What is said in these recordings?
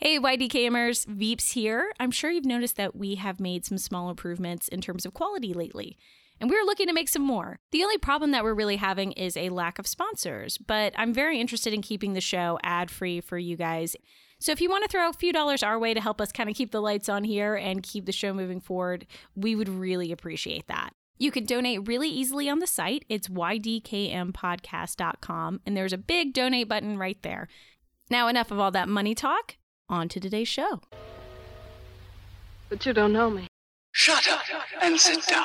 Hey, YDKMers, Veeps here. I'm sure you've noticed that we have made some small improvements in terms of quality lately, and we're looking to make some more. The only problem that we're really having is a lack of sponsors, but I'm very interested in keeping the show ad free for you guys. So if you want to throw a few dollars our way to help us kind of keep the lights on here and keep the show moving forward, we would really appreciate that. You can donate really easily on the site. It's ydkmpodcast.com, and there's a big donate button right there. Now, enough of all that money talk on to today's show. But you don't know me. Shut up and sit down.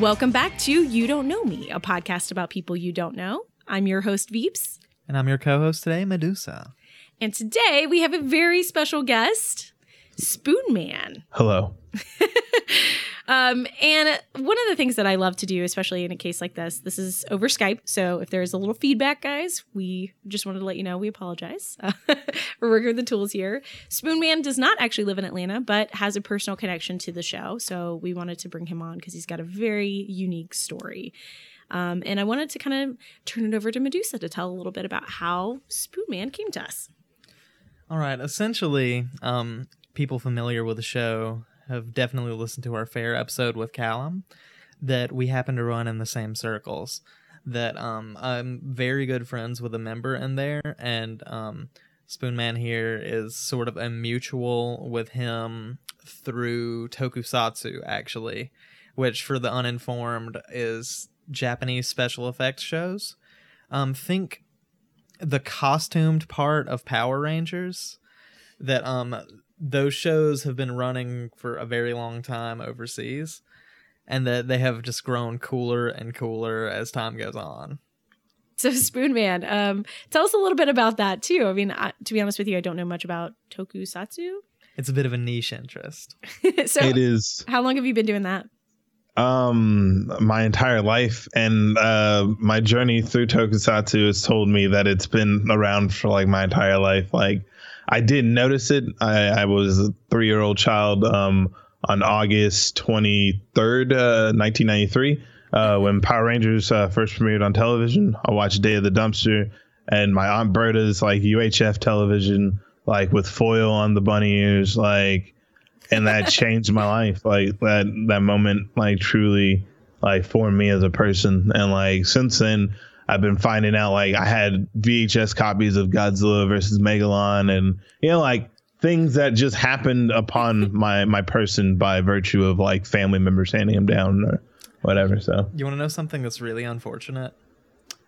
Welcome back to You Don't Know Me, a podcast about people you don't know. I'm your host, Veeps. And I'm your co host today, Medusa. And today we have a very special guest, Spoon Man. Hello. Um, and one of the things that I love to do, especially in a case like this, this is over Skype. So if there's a little feedback, guys, we just wanted to let you know we apologize. we're working with the tools here. Spoon Man does not actually live in Atlanta, but has a personal connection to the show. So we wanted to bring him on because he's got a very unique story. Um, and I wanted to kind of turn it over to Medusa to tell a little bit about how Spoon Man came to us. All right. Essentially, um, people familiar with the show have definitely listened to our fair episode with Callum that we happen to run in the same circles. That um, I'm very good friends with a member in there, and um, Spoonman here is sort of a mutual with him through tokusatsu, actually, which for the uninformed is Japanese special effects shows. Um, think the costumed part of Power Rangers that um those shows have been running for a very long time overseas and that they have just grown cooler and cooler as time goes on. So Spoon Man, um, tell us a little bit about that too. I mean, I, to be honest with you, I don't know much about tokusatsu. It's a bit of a niche interest. so It is how long have you been doing that? Um my entire life. And uh my journey through tokusatsu has told me that it's been around for like my entire life. Like i didn't notice it. I i was a three-year-old child um on august 23rd uh 1993 uh when power rangers uh, first premiered on television. I watched day of the dumpster and my aunt berta's like uhf television like with foil on the bunny ears like and that changed my life like that that moment like truly like formed me as a person and like since then i've been finding out like i had vhs copies of godzilla versus megalon and you know like things that just happened upon my my person by virtue of like family members handing them down or whatever so You want to know something that's really unfortunate?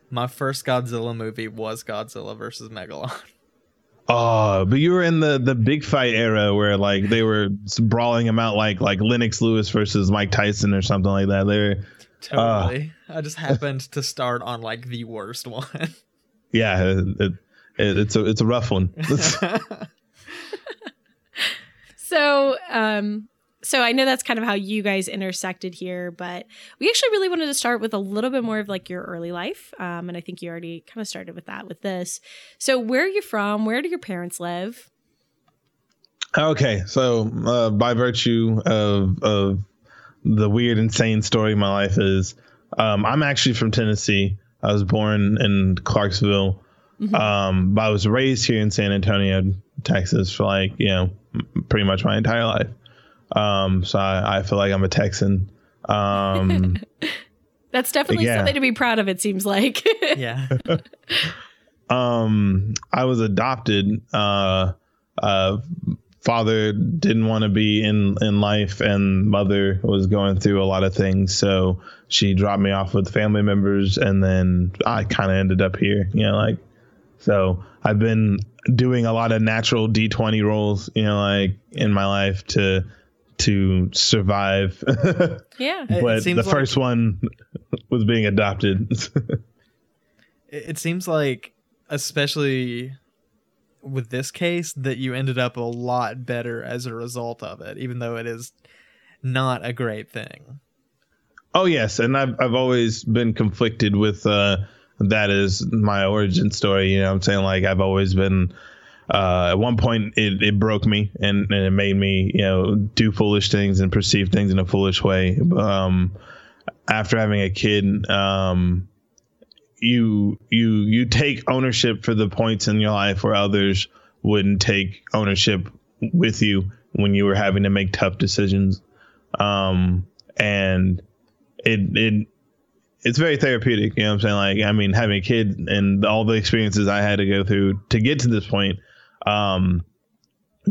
My first Godzilla movie was Godzilla versus Megalon. Oh, but you were in the the big fight era where like they were brawling him out like like Lennox Lewis versus Mike Tyson or something like that. They were Totally. I just happened to start on like the worst one. yeah, it, it, it's a it's a rough one. So, um, so I know that's kind of how you guys intersected here, but we actually really wanted to start with a little bit more of like your early life, um, and I think you already kind of started with that with this. So, where are you from? Where do your parents live? okay, so uh, by virtue of of the weird, insane story my life is, um, I'm actually from Tennessee. I was born in Clarksville, um, but I was raised here in San Antonio, Texas, for like you know pretty much my entire life. Um, so I, I feel like I'm a Texan. Um, That's definitely Yeah. something to be proud of. It seems like. yeah. um i was adopted uh uh father didn't want to be in in life and mother was going through a lot of things so she dropped me off with family members and then i kind of ended up here you know like so i've been doing a lot of natural d20 rolls you know like in my life to to survive yeah. It but seems the like- first one was being adopted It, it seems like, especially with this case, that you ended up a lot better as a result of it, even though it is not a great thing. Oh yes, and I've I've always been conflicted with uh that is my origin story. You know, what I'm saying like I've always been uh, at one point it, it broke me and, and it made me you know do foolish things and perceive things in a foolish way. Um, after having a kid um, you you you take ownership for the points in your life where others wouldn't take ownership with you when you were having to make tough decisions. Um, and it it it's very therapeutic you know what i'm saying? Like i mean having a kid and all the experiences i had to go through to get to this point um,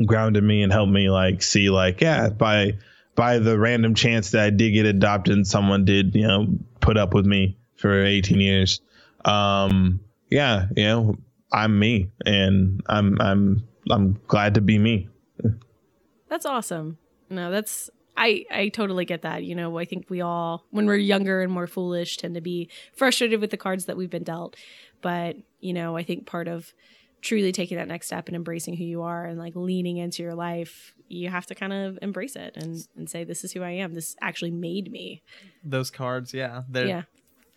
grounded me and helped me like see like yeah by by the random chance that I did get adopted and someone did you know put up with me for 18 years um yeah you know I'm me and I'm I'm I'm glad to be me That's awesome. No, that's I I totally get that. You know, I think we all when we're younger and more foolish tend to be frustrated with the cards that we've been dealt. But, you know, I think part of truly taking that next step and embracing who you are and like leaning into your life, you have to kind of embrace it and and say this is who I am. This actually made me. Those cards, yeah, they Yeah.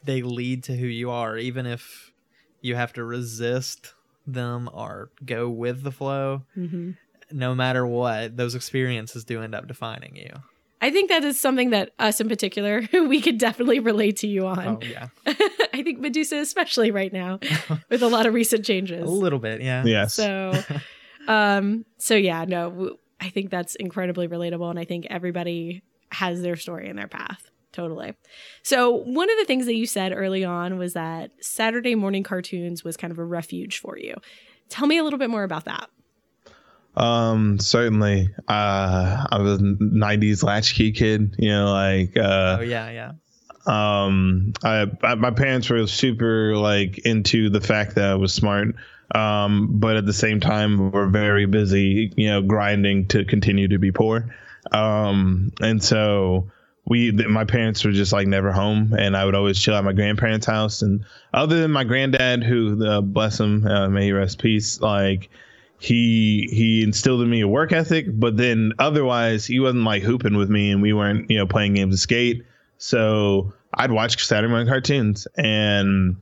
they lead to who you are, even if you have to resist them or go with the flow. hmm No matter what, those experiences do end up defining you. I think that is something that us in particular we could definitely relate to you on. Oh yeah, I think Medusa especially right now with a lot of recent changes. a little bit, yeah. yes So, um, so yeah, no, I think that's incredibly relatable, and I think everybody has their story and their path. Totally. So, one of the things that you said early on was that Saturday morning cartoons was kind of a refuge for you. Tell me a little bit more about that. Um, certainly. Uh, I was a '90s latchkey kid. You know, like uh, Oh yeah, yeah. Um, I, I my parents were super like into the fact that I was smart. Um, but at the same time, were very busy. You know, grinding to continue to be poor. Um, and so we th- my parents were just like never home and i would always chill at my grandparents house and other than my granddad who uh, bless him uh, may he rest peace like he he instilled in me a work ethic but then otherwise he wasn't like hooping with me and we weren't you know playing games of skate so i'd watch saturday morning cartoons and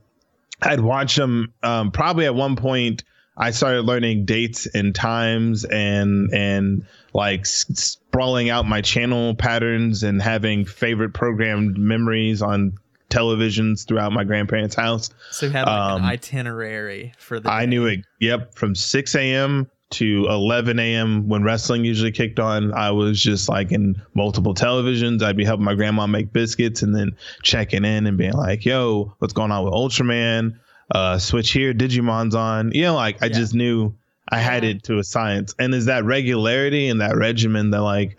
i'd watch them um, probably at one point i started learning dates and times and and like sprawling out my channel patterns and having favorite programmed memories on televisions throughout my grandparents' house. So you had like Um, an itinerary for the. I day. knew it. Yep, from 6 a.m. to 11 a.m. when wrestling usually kicked on. I was just like in multiple televisions. I'd be helping my grandma make biscuits and then checking in and being like, "Yo, what's going on with Ultraman? Uh, switch here, Digimon's on." You know, like I Yeah. just knew I had it to a science. And is that regularity and that regimen that like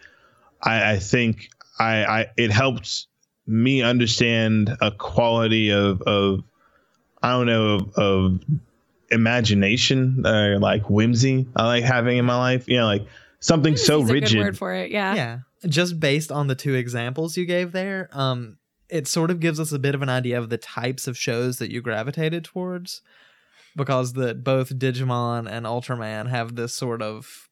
I, I think I, I it helped me understand a quality of of I don't know of, of imagination or like whimsy I like having in my life. You know, like something so Whimsy's a good rigid. word for it. Yeah. yeah just based on the two examples you gave there um it sort of gives us a bit of an idea of the types of shows that you gravitated towards because that both digimon and ultraman have this sort of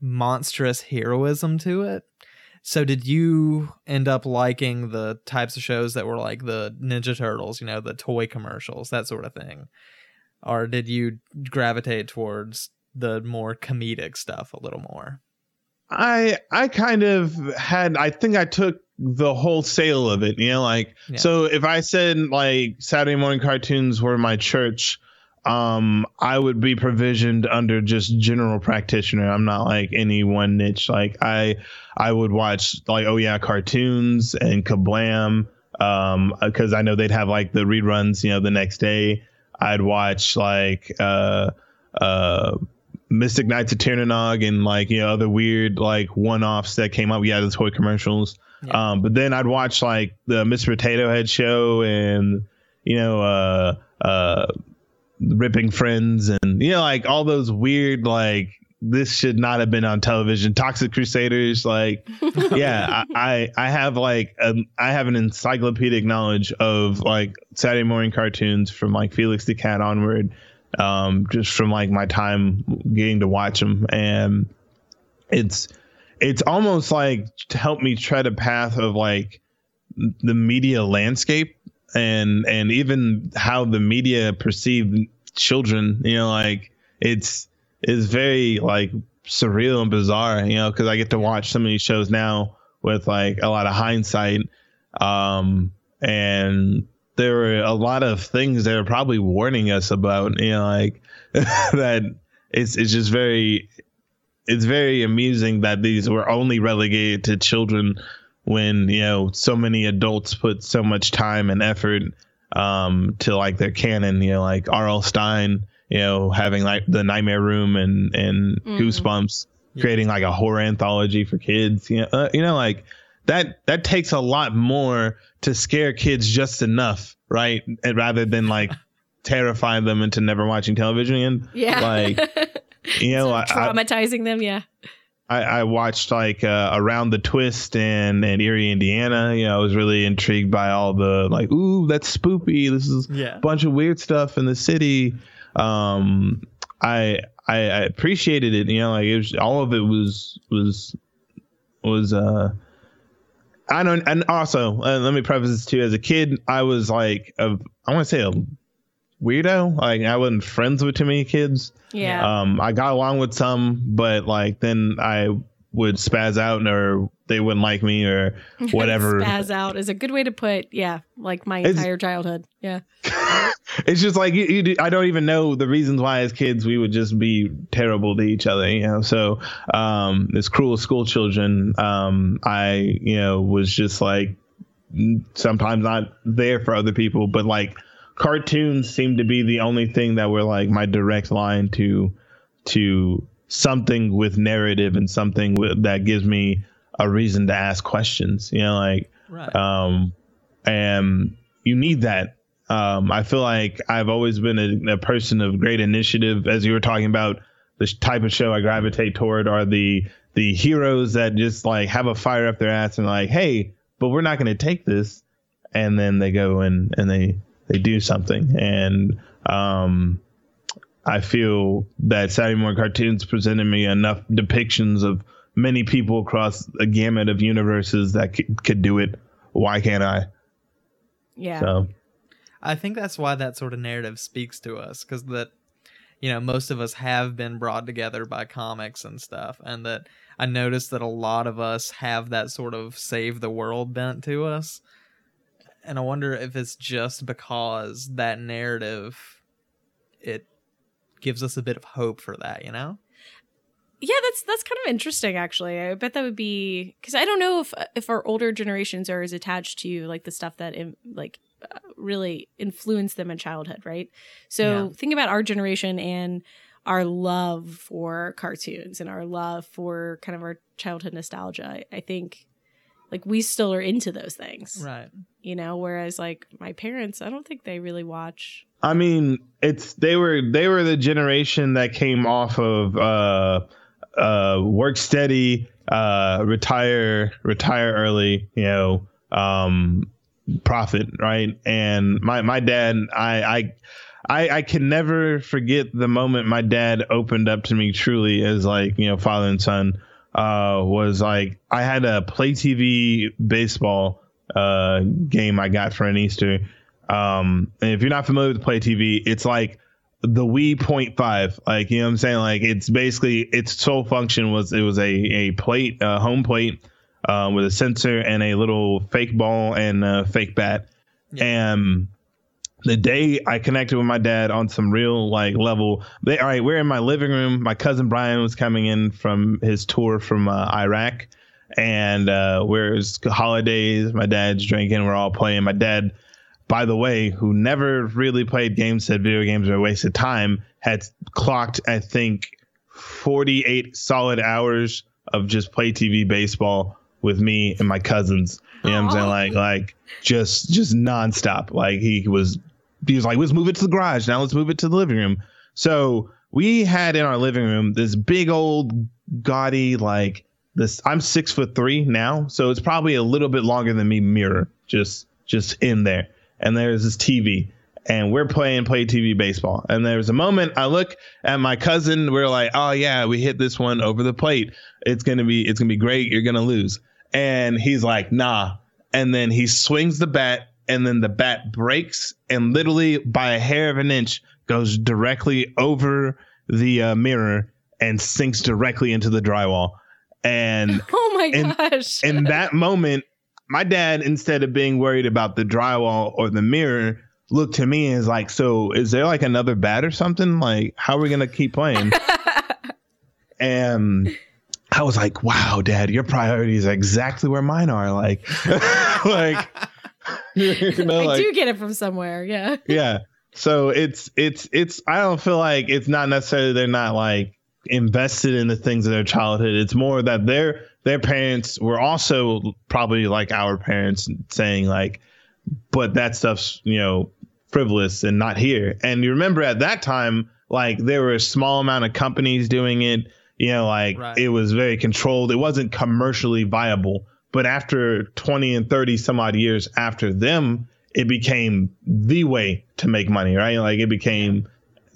monstrous heroism to it so did you end up liking the types of shows that were like the ninja turtles you know the toy commercials that sort of thing or did you gravitate towards the more comedic stuff a little more I I kind of had I think I took the whole sale of it, you know, like Yeah. so if I said like Saturday morning cartoons were my church, um, I would be provisioned under just general practitioner. I'm not like any one niche. Like I I would watch like oh yeah cartoons and Kablam, um, because I know they'd have like the reruns, you know, the next day. I'd watch like uh uh Mystic Knights of Tir Na Nog and like you know other weird like one-offs that came up. Yeah, the toy commercials. Yeah. Um, but then I'd watch like the Mr. Potato Head show and you know uh uh ripping friends and you know like all those weird like this should not have been on television. Toxic Crusaders, like yeah, I, I I have like um, I have an encyclopedic knowledge of like Saturday morning cartoons from like Felix the Cat onward, um, just from like my time getting to watch them, and it's it's almost like to help me tread a path of like the media landscape and and even how the media perceive children. You know, like it's is very like surreal and bizarre, you know, because I get to watch some of these shows now with like a lot of hindsight. Um, and there were a lot of things they were probably warning us about, you know, like that it's it's just very it's very amusing that these were only relegated to children when, you know, so many adults put so much time and effort um to like their canon, you know, like R.L. Stine, you know, having like the Nightmare Room and and Mhm. Goosebumps, creating like a horror anthology for kids. You know, uh, you know, like that that takes a lot more to scare kids just enough, right? And rather than like terrify them into never watching television again. Yeah. Like, you know, I, I, traumatizing them. Yeah. I, I watched like uh, Around the Twist and and Erie, Indiana. You know, I was really intrigued by all the like, ooh, that's spoopy. This is Yeah. a bunch of weird stuff in the city. Um, I, I I appreciated it. You know, like it was all of it was was was uh. I don't, and also uh, let me preface this too. As a kid, I was like, a, I want to say a weirdo. Like I wasn't friends with too many kids. Yeah. Um, I got along with some, but like then I would spaz out or they wouldn't like me or whatever. Spaz out is a good way to put, yeah, like my It's- entire childhood. Yeah. it's just like you, you, I don't even know the reasons why as kids we would just be terrible to each other, you know. So um, as cruel school children, um, I you know was just like sometimes not there for other people, but like cartoons seem to be the only thing that were like my direct line to to something with narrative and something with, that gives me a reason to ask questions. You know, like Right. um, and you need that. Um, I feel like I've always been a, a person of great initiative. As you were talking about, the type of show I gravitate toward are the the heroes that just like have a fire up their ass and like, hey, but we're not going to take this, and then they go and and they they do something. And um, I feel that Saturday morning cartoons presented me enough depictions of many people across a gamut of universes that could, could do it. Why can't I? Yeah. So I think that's why that sort of narrative speaks to us because that you know most of us have been brought together by comics and stuff and that I noticed that a lot of us have that sort of save the world bent to us and I wonder if it's just because that narrative it gives us a bit of hope for that you know? Yeah that's that's kind of interesting actually. I bet that would be because i don't know if if our older generations are as attached to like the stuff that in, like uh, really influenced them in childhood right? So Yeah. think about our generation and our love for cartoons and our love for kind of our childhood nostalgia. I think like we still are into those things. Right. You know whereas like my parents i don't think they really watch I mean, it's they were they were the generation that came off of uh uh work steady, uh retire retire early, you know, um profit, right? And my my dad, I I I, I can never forget the moment my dad opened up to me truly as like you know father and son uh was like I had a play TV baseball uh game I got for an Easter um and if you're not familiar with play TV it's like the Wii point five like you know what I'm saying like it's basically its sole function was it was a a plate a home plate uh, with a sensor and a little fake ball and a fake bat and the day I connected with my dad on some real like level, they all right, we're in my living room. My cousin Brian was coming in from his tour from uh, Iraq, and uh, where it's holidays. My dad's drinking. We're all playing. My dad, by the way, who never really played games, said video games are a waste of time, had clocked I think 48 solid hours of just play TV baseball with me and my cousins. You know what I'm saying? Like like just just nonstop. Like he was he was like, let's move it to the garage. Now let's move it to the living room. So we had in our living room this big old gaudy like this. I'm six foot three now, so it's probably a little bit longer than me mirror just just in there. And there's this TV. And we're playing play TV baseball. And there's a moment I look at my cousin. We're like, oh yeah, we hit this one over the plate. It's gonna be it's gonna be great. You're gonna lose. And he's like, nah. And then he swings the bat, and then the bat breaks, and literally by a hair of an inch goes directly over the uh, mirror and sinks directly into the drywall. And Oh my gosh. in that moment, my dad, instead of being worried about the drywall or the mirror, looked to me and is like, "So, is there like another bat or something? Like, how are we gonna keep playing?" and I was like, "Wow, Dad, your priorities are exactly where mine are." Like, like, you know, I like, do get it from somewhere. Yeah. yeah. So it's it's it's. I don't feel like it's not necessarily they're not like invested in the things of their childhood. It's more that their their parents were also probably like our parents saying like, but that stuff's you know frivolous and not here. And you remember at that time, like there were a small amount of companies doing it. You know, like Right. it was very controlled. It wasn't commercially viable. But after 20 and 30 some odd years after them, it became the way to make money, right? Like it became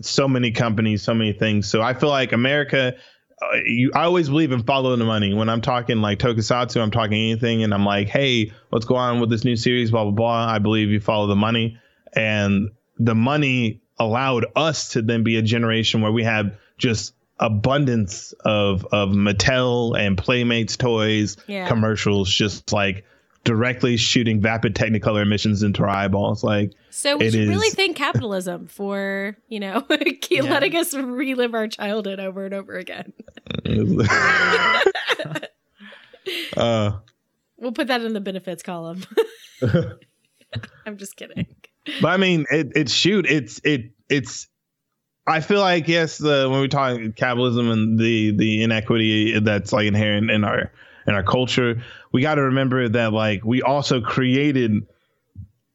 so many companies, so many things. So I feel like America, uh, you, I always believe in following the money. When I'm talking like tokusatsu, I'm talking anything, and I'm like, hey, what's going on with this new series? Blah blah blah. I believe you follow the money, and the money allowed us to then be a generation where we have just abundance of of Mattel and Playmates toys, Yeah. commercials, just like directly shooting vapid Technicolor emissions into our eyeballs. Like So we It should really thank capitalism for, you know, Yeah. letting us relive our childhood over and over again. uh, We'll put that in the benefits column. I'm just kidding. but I mean, it, it's shoot, it's it, it's. I feel like yes, the when we talk capitalism and the the inequity that's like inherent in our in our culture, we got to remember that like we also created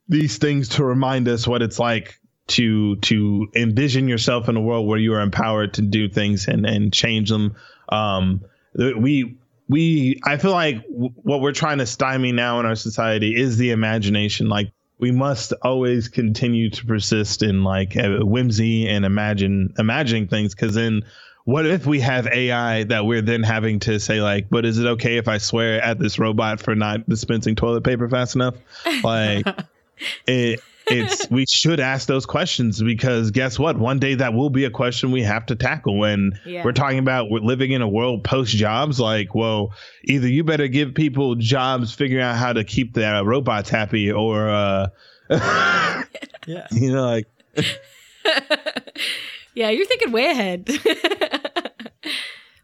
these things to remind us what it's like to to envision yourself in a world where you are empowered to do things and and change them. Um, we we I feel like w- what we're trying to stymie now in our society is the imagination. Like we must always continue to persist in like whimsy and imagine imagining things because then what if we have AI that we're then having to say like, but is it okay if I swear at this robot for not dispensing toilet paper fast enough? Like it it's we should ask those questions because guess what? One day that will be a question we have to tackle when Yeah. we're talking about we're living in a world post jobs. Like, well, either you better give people jobs figuring out how to keep the robots happy, or uh, Yeah. you know, like yeah, you're thinking way ahead.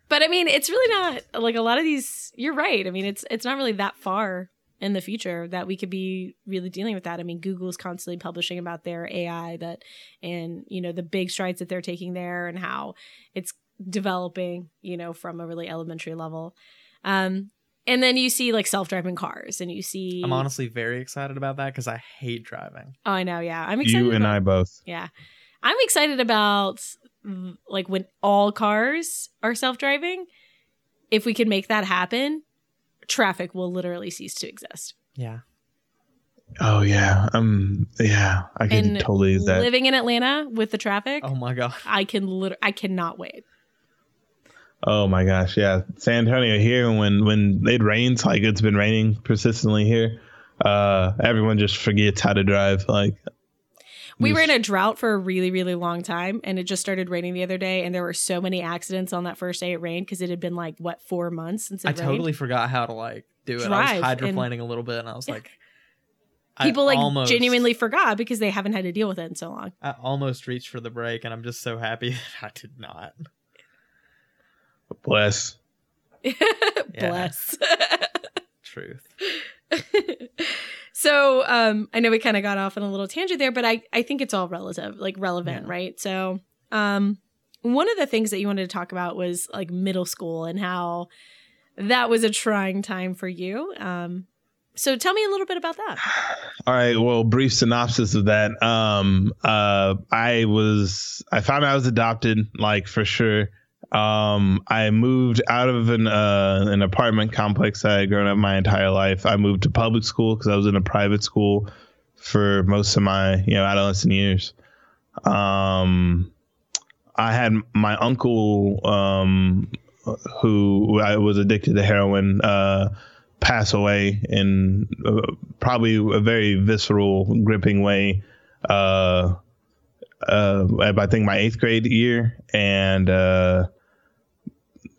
but I mean, it's really not like a lot of these. You're right. I mean, it's it's not really that far in the future that we could be really dealing with that. I mean, Google's constantly publishing about their AI that, and you know, the big strides that they're taking there and how it's developing. You know, from a really elementary level. Um, and then you see like self-driving cars, and you see. I'm honestly very excited about that because I hate driving. Oh, I know. Yeah, I'm excited. you and about- I both. Yeah. I'm excited about like when all cars are self-driving. If we can make that happen, traffic will literally cease to exist. Yeah. Oh yeah, um, yeah, I can And totally use that. living in Atlanta with the traffic, Oh my god. I can literally I cannot wait. Oh my gosh, yeah. San Antonio here when when it rains, like it's been raining persistently here. Uh everyone just forgets how to drive. Like We were in a drought for a really, really long time, and it just started raining the other day, and there were so many accidents on that first day it rained because it had been like what four months since it I rained. totally forgot how to like do it. Drive I was and- hydroplaning a little bit and I was like I People like almost- genuinely forgot because they haven't had to deal with it in so long. I almost reached for the brake and I'm just so happy that I did not. bless. Bless. Truth. So um i know we kind of got off on a little tangent there but i i think it's all relative like relevant Yeah. right so um one of the things that you wanted to talk about was like middle school and how that was a trying time for you um so tell me a little bit about that All right, well, brief synopsis of that. Um uh I was I found out I was adopted, like for sure. Um I moved out of an uh an apartment complex I had grown up my entire life. I moved to public school because I was in a private school for most of my, you know, adolescent years. Um I had my uncle um who I was addicted to heroin uh pass away in uh, probably a very visceral, gripping way. Uh, uh, I think my eighth grade year, and uh,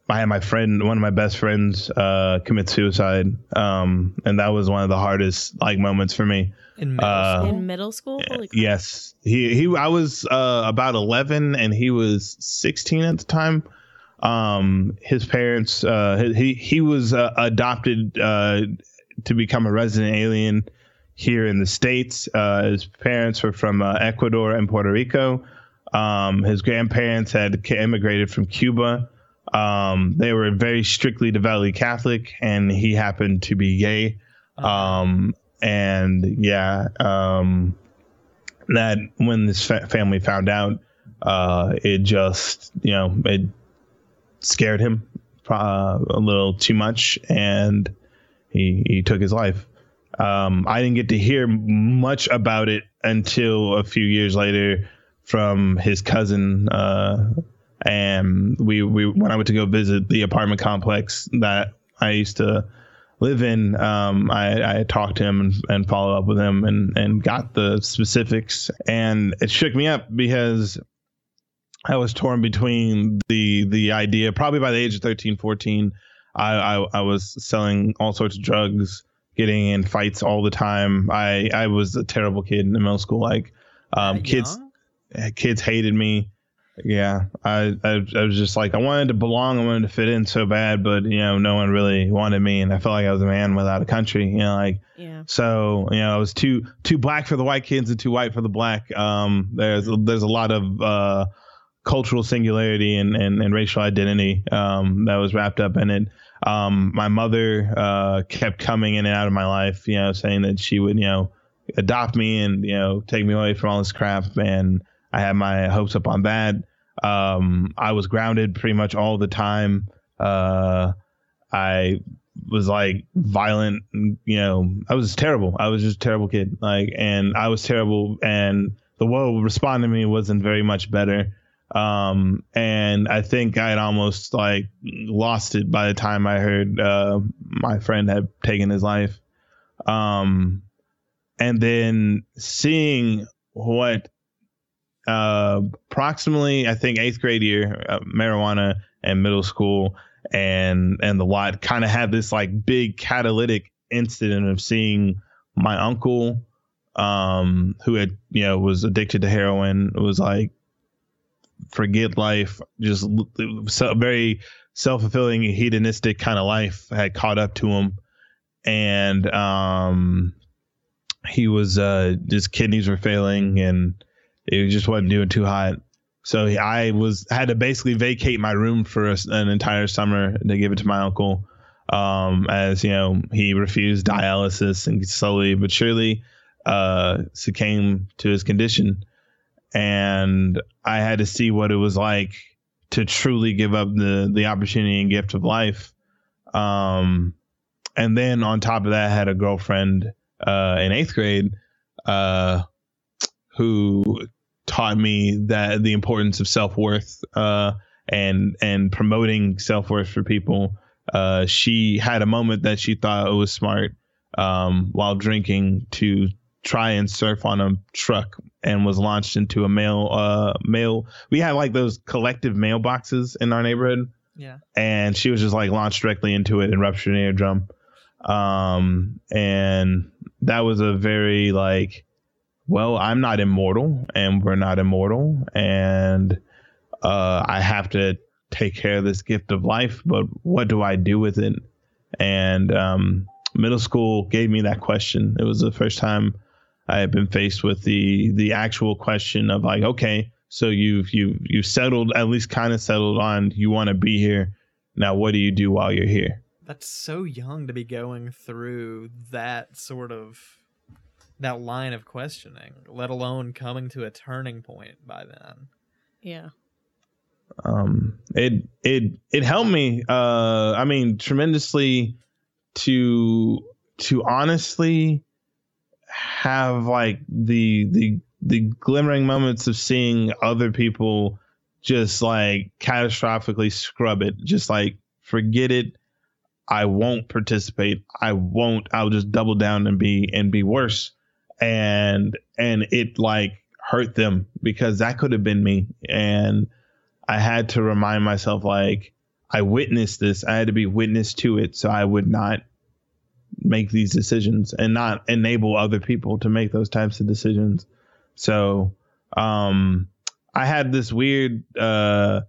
I had my friend, one of my best friends, uh, commit suicide, um, and that was one of the hardest like moments for me. In middle Uh, school. In middle school? Holy. Yes, he he. I was uh, about eleven, and he was sixteen at the time. Um, his parents, uh, he he was uh, adopted uh, to become a resident alien here in the states. Uh, his parents were from uh, Ecuador and Puerto Rico. Um, his grandparents had immigrated from Cuba. Um, they were very strictly devoutly Catholic, and he happened to be gay. Um, and yeah, um, that when this fa- family found out, uh, it just you know it scared him uh, a little too much, and he he took his life. Um, I didn't get to hear much about it until a few years later from his cousin. Uh, and we, we when I went to go visit the apartment complex that I used to live in, um, I, I talked to him and, and followed up with him and, and got the specifics. And it shook me up because I was torn between the the idea, probably by the age of 13, 14, I, I, I was selling all sorts of drugs, getting in fights all the time. I, I was a terrible kid in middle school. Like um, kids young? kids hated me. Yeah, I, I I was just like I wanted to belong, I wanted to fit in so bad, but you know no one really wanted me, and I felt like I was a man without a country. You know, like Yeah. so you know I was too too black for the white kids and too white for the black. Um, there's there's a lot of uh, cultural singularity and, and and racial identity um, that was wrapped up in it. Um, my mother uh, kept coming in and out of my life, you know, saying that she would you know adopt me and you know take me away from all this crap and I had my hopes up on that. Um, I was grounded pretty much all the time. Uh, I was like violent, you know, I was terrible. I was just a terrible kid. Like, and I was terrible and the world responding to me wasn't very much better. Um, and I think I had almost like lost it by the time I heard, uh, my friend had taken his life. Um, and then seeing what uh, approximately I think eighth grade year, uh, marijuana and middle school and and the lot kind of had this like big catalytic incident of seeing my uncle, um, who had you know was addicted to heroin, was like forget life, just so very self fulfilling hedonistic kind of life had caught up to him, and um, he was uh, his kidneys were failing and it just wasn't doing too hot. So I was had to basically vacate my room for a, an entire summer to give it to my uncle, um, as you know he refused dialysis and slowly but surely uh, succumbed to his condition, and I had to see what it was like to truly give up the the opportunity and gift of life. Um, and then on top of that, I had a girlfriend uh, in eighth grade uh, who taught me that the importance of self worth uh, and and promoting self worth for people. Uh, she had a moment that she thought it was smart um, while drinking to try and surf on a truck and was launched into a mail uh mail we had like those collective mailboxes in our neighborhood. Yeah. and she was just like launched directly into it and ruptured an eardrum. Um and that was a very like well i'm not immortal and we're not immortal. And uh i have to take care of this gift of life but what do i do with it? And um middle school gave me that question. It was the first time i have been faced with the the actual question of like okay so you've you you've settled at least kind of settled on you want to be here now what do you do while you're here That's so young to be going through that sort of that line of questioning, let alone coming to a turning point by then. Yeah. um it it it helped me uh i mean tremendously to to honestly have like the the the glimmering moments of seeing other people just like catastrophically scrub it. Just like forget it. I won't participate. I won't. I'll just double down and be and be worse. And and it like hurt them because that could have been me. And I had to remind myself, like, I witnessed this. I had to be witness to it so I would not make these decisions and not enable other people to make those types of decisions. So, um, I had this weird, uh,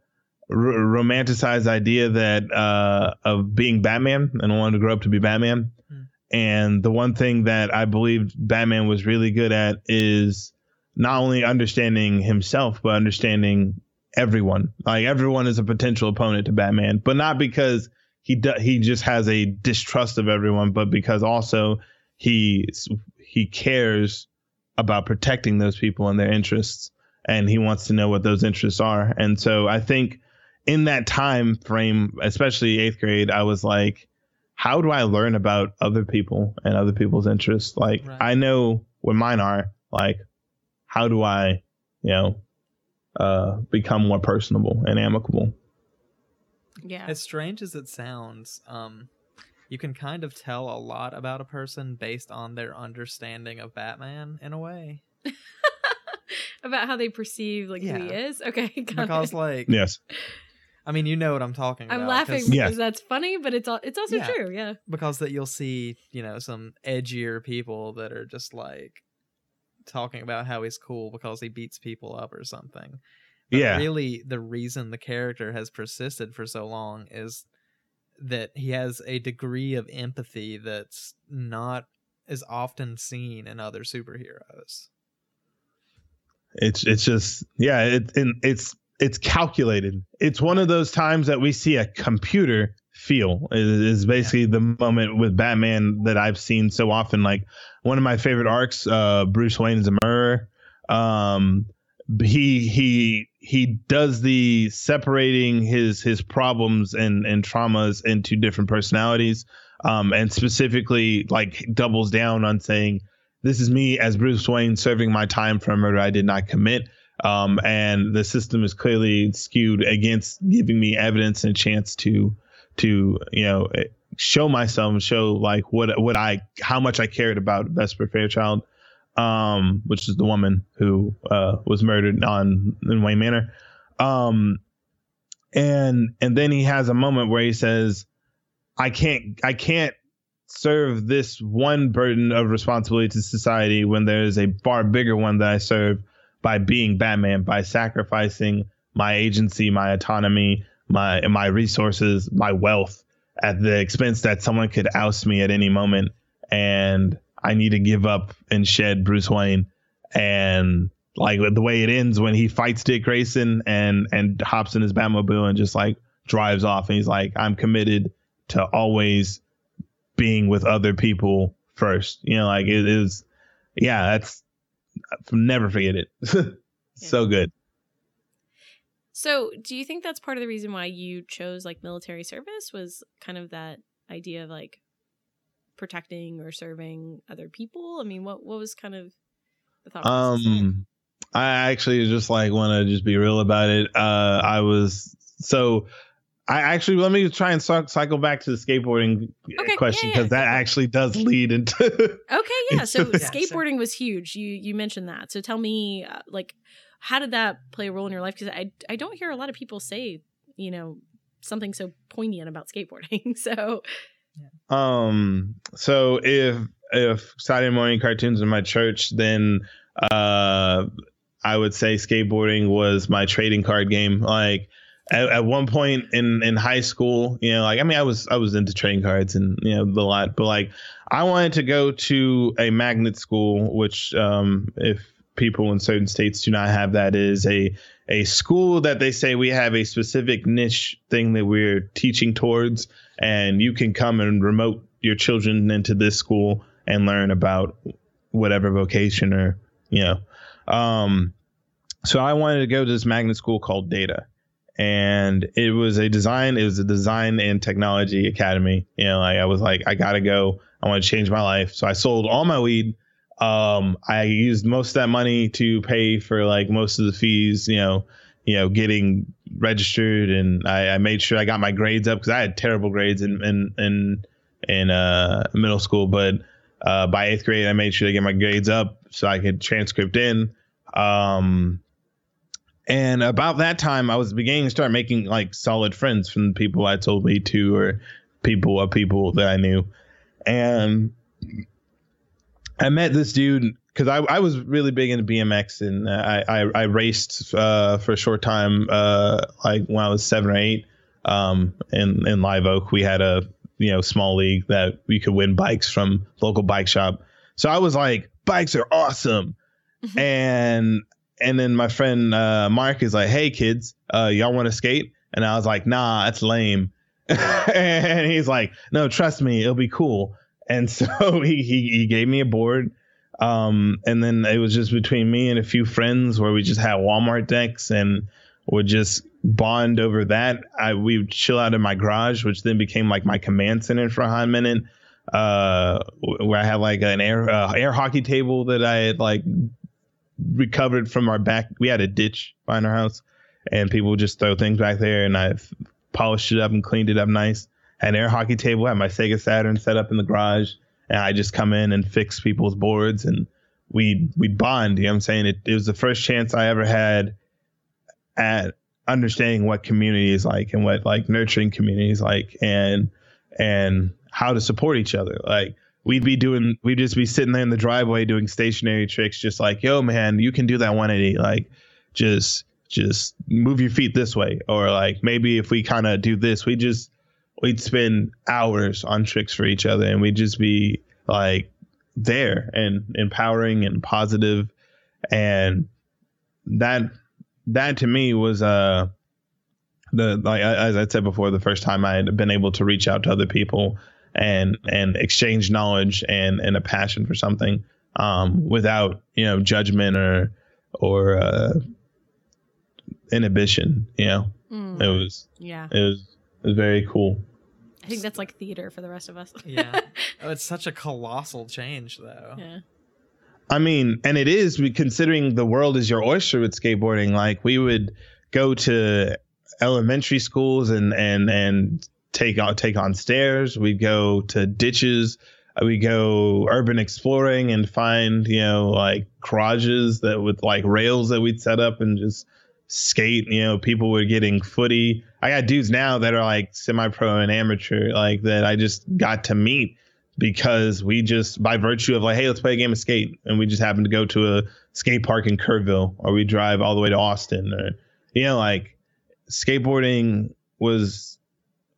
r- romanticized idea that, uh, of being Batman and I wanted to grow up to be Batman. Hmm. And the one thing that I believed Batman was really good at is not only understanding himself, but understanding everyone. Like everyone is a potential opponent to Batman, but not because he do, he just has a distrust of everyone, but because also he he cares about protecting those people and their interests, and he wants to know what those interests are. And so I think in that time frame, especially eighth grade, I was like, how do I learn about other people and other people's interests? Like Right. I know what mine are. Like how do I, you know, uh, become more personable and amicable? Yeah. As strange as it sounds, um, you can kind of tell a lot about a person based on their understanding of Batman in a way. About how they perceive like who he is. Okay, got Because, it. like, Yes. I mean, you know what I'm talking about. I'm laughing 'cause- because Yeah. that's funny, but it's al- it's also Yeah. true. Yeah. because that you'll see, you know, some edgier people that are just like talking about how he's cool because he beats people up or something. But Yeah. Really, the reason the character has persisted for so long is that he has a degree of empathy that's not as often seen in other superheroes. It's it's just yeah, it and it's it's calculated. It's one of those times that we see a computer feel is, is basically the moment with Batman that I've seen so often. Like one of my favorite arcs, uh, Bruce Wayne is a murderer. Um, he he he does the separating his his problems and and traumas into different personalities, um, and specifically like doubles down on saying this is me as Bruce Wayne serving my time for a murder I did not commit. Um, and the system is clearly skewed against giving me evidence and chance to, to you know, show myself show like what what I how much I cared about Vesper Fairchild, um, which is the woman who uh, was murdered on in Wayne Manor. Um, and and then he has a moment where he says, "I can't I can't serve this one burden of responsibility to society when there's a far bigger one that I serve by being Batman, by sacrificing my agency, my autonomy, my my resources, my wealth at the expense that someone could oust me at any moment and I need to give up and shed Bruce Wayne and like the way it ends when he fights Dick Grayson and and hops in his Batmobile and just like drives off and he's like I'm committed to always being with other people first. You know, like it is, yeah, that's never forget it. so good. So, do you think that's part of the reason why you chose like military service was kind of that idea of like protecting or serving other people? I mean, what what was kind of the thought process? Um, I actually just like want to just be real about it. Uh, I was so. I actually let me try and cy- cycle back to the skateboarding Okay, question yeah, yeah, because that actually does lead into Okay, yeah. So Yeah, skateboarding was huge. You you mentioned that. So tell me, uh, like, how did that play a role in your life? Because I I don't hear a lot of people say, you know, something so poignant about skateboarding. So Um. So if if Saturday morning cartoons in my church, then uh, I would say skateboarding was my trading card game. Like at, at one point in in high school, you know, like I mean, I was I was into trading cards and you know the lot, but like I wanted to go to a magnet school, which um, if people in certain states do not have that is a a school that they say we have a specific niche thing that we're teaching towards and you can come and remote your children into this school and learn about whatever vocation or you know. Um so i wanted to go to this magnet school called data and it was a design it was a design and technology academy. You know like i was like i gotta go. I want to change my life. So i sold all my weed um i used most of that money to pay for like most of the fees you know you know getting registered and I, I made sure I got my grades up because I had terrible grades in in in, in uh, middle school. But uh, by eighth grade, I made sure to get my grades up so I could transcript in. Um, and about that time, I was beginning to start making like solid friends from people I told me to or people of people that I knew. And I met this dude because I, I was really big into BMX and I, I, I raced uh, for a short time, uh, like when I was seven or eight. Um, in in Live Oak, we had a you know small league that we could win bikes from local bike shop. So I was like, bikes are awesome, and and then my friend uh, Mark is like, hey kids, uh, y'all want to skate? And I was like, nah, that's lame. and he's like, no, trust me, it'll be cool. And so he he, he gave me a board. Um, and then it was just between me and a few friends where we just had Walmart decks and would just bond over that. I we would chill out in my garage, which then became like my command center for a hot minute. Uh, where I had like an air uh, air hockey table that I had like recovered from our back. We had a ditch behind our house, and people would just throw things back there, and I polished it up and cleaned it up nice. An air hockey table, had my Sega Saturn set up in the garage, and I just come in and fix people's boards, and we we bond. You know what I'm saying? It, it was the first chance I ever had at understanding what community is like and what like nurturing community is like, and and how to support each other. Like we'd be doing, we'd just be sitting there in the driveway doing stationary tricks, just like, yo, man, you can do that 180. Like, just, just move your feet this way. Or like, maybe if we kind of do this, we just, we'd spend hours on tricks for each other and we'd just be like there and empowering and positive and that that to me was uh the like as I said before, the first time I had been able to reach out to other people and and exchange knowledge and and a passion for something um, without you know judgment or or uh, inhibition. You know, Mm, it was yeah. it was it was very cool. I think that's like theater for the rest of us. Yeah. Oh, it's such a colossal change, though. yeah. I mean, and it is considering the world is your oyster with skateboarding. Like we would go to elementary schools and and and take on take on stairs. We go to ditches. Uh, We go urban exploring and find you know like garages that with like rails that we'd set up and just skate. You know, people were getting footy. I got dudes now that are like semi-pro and amateur, like that I just got to meet because we just by virtue of like, hey, let's play a game of skate, and we just happen to go to a skate park in Kerrville, or we drive all the way to Austin, or you know, like skateboarding was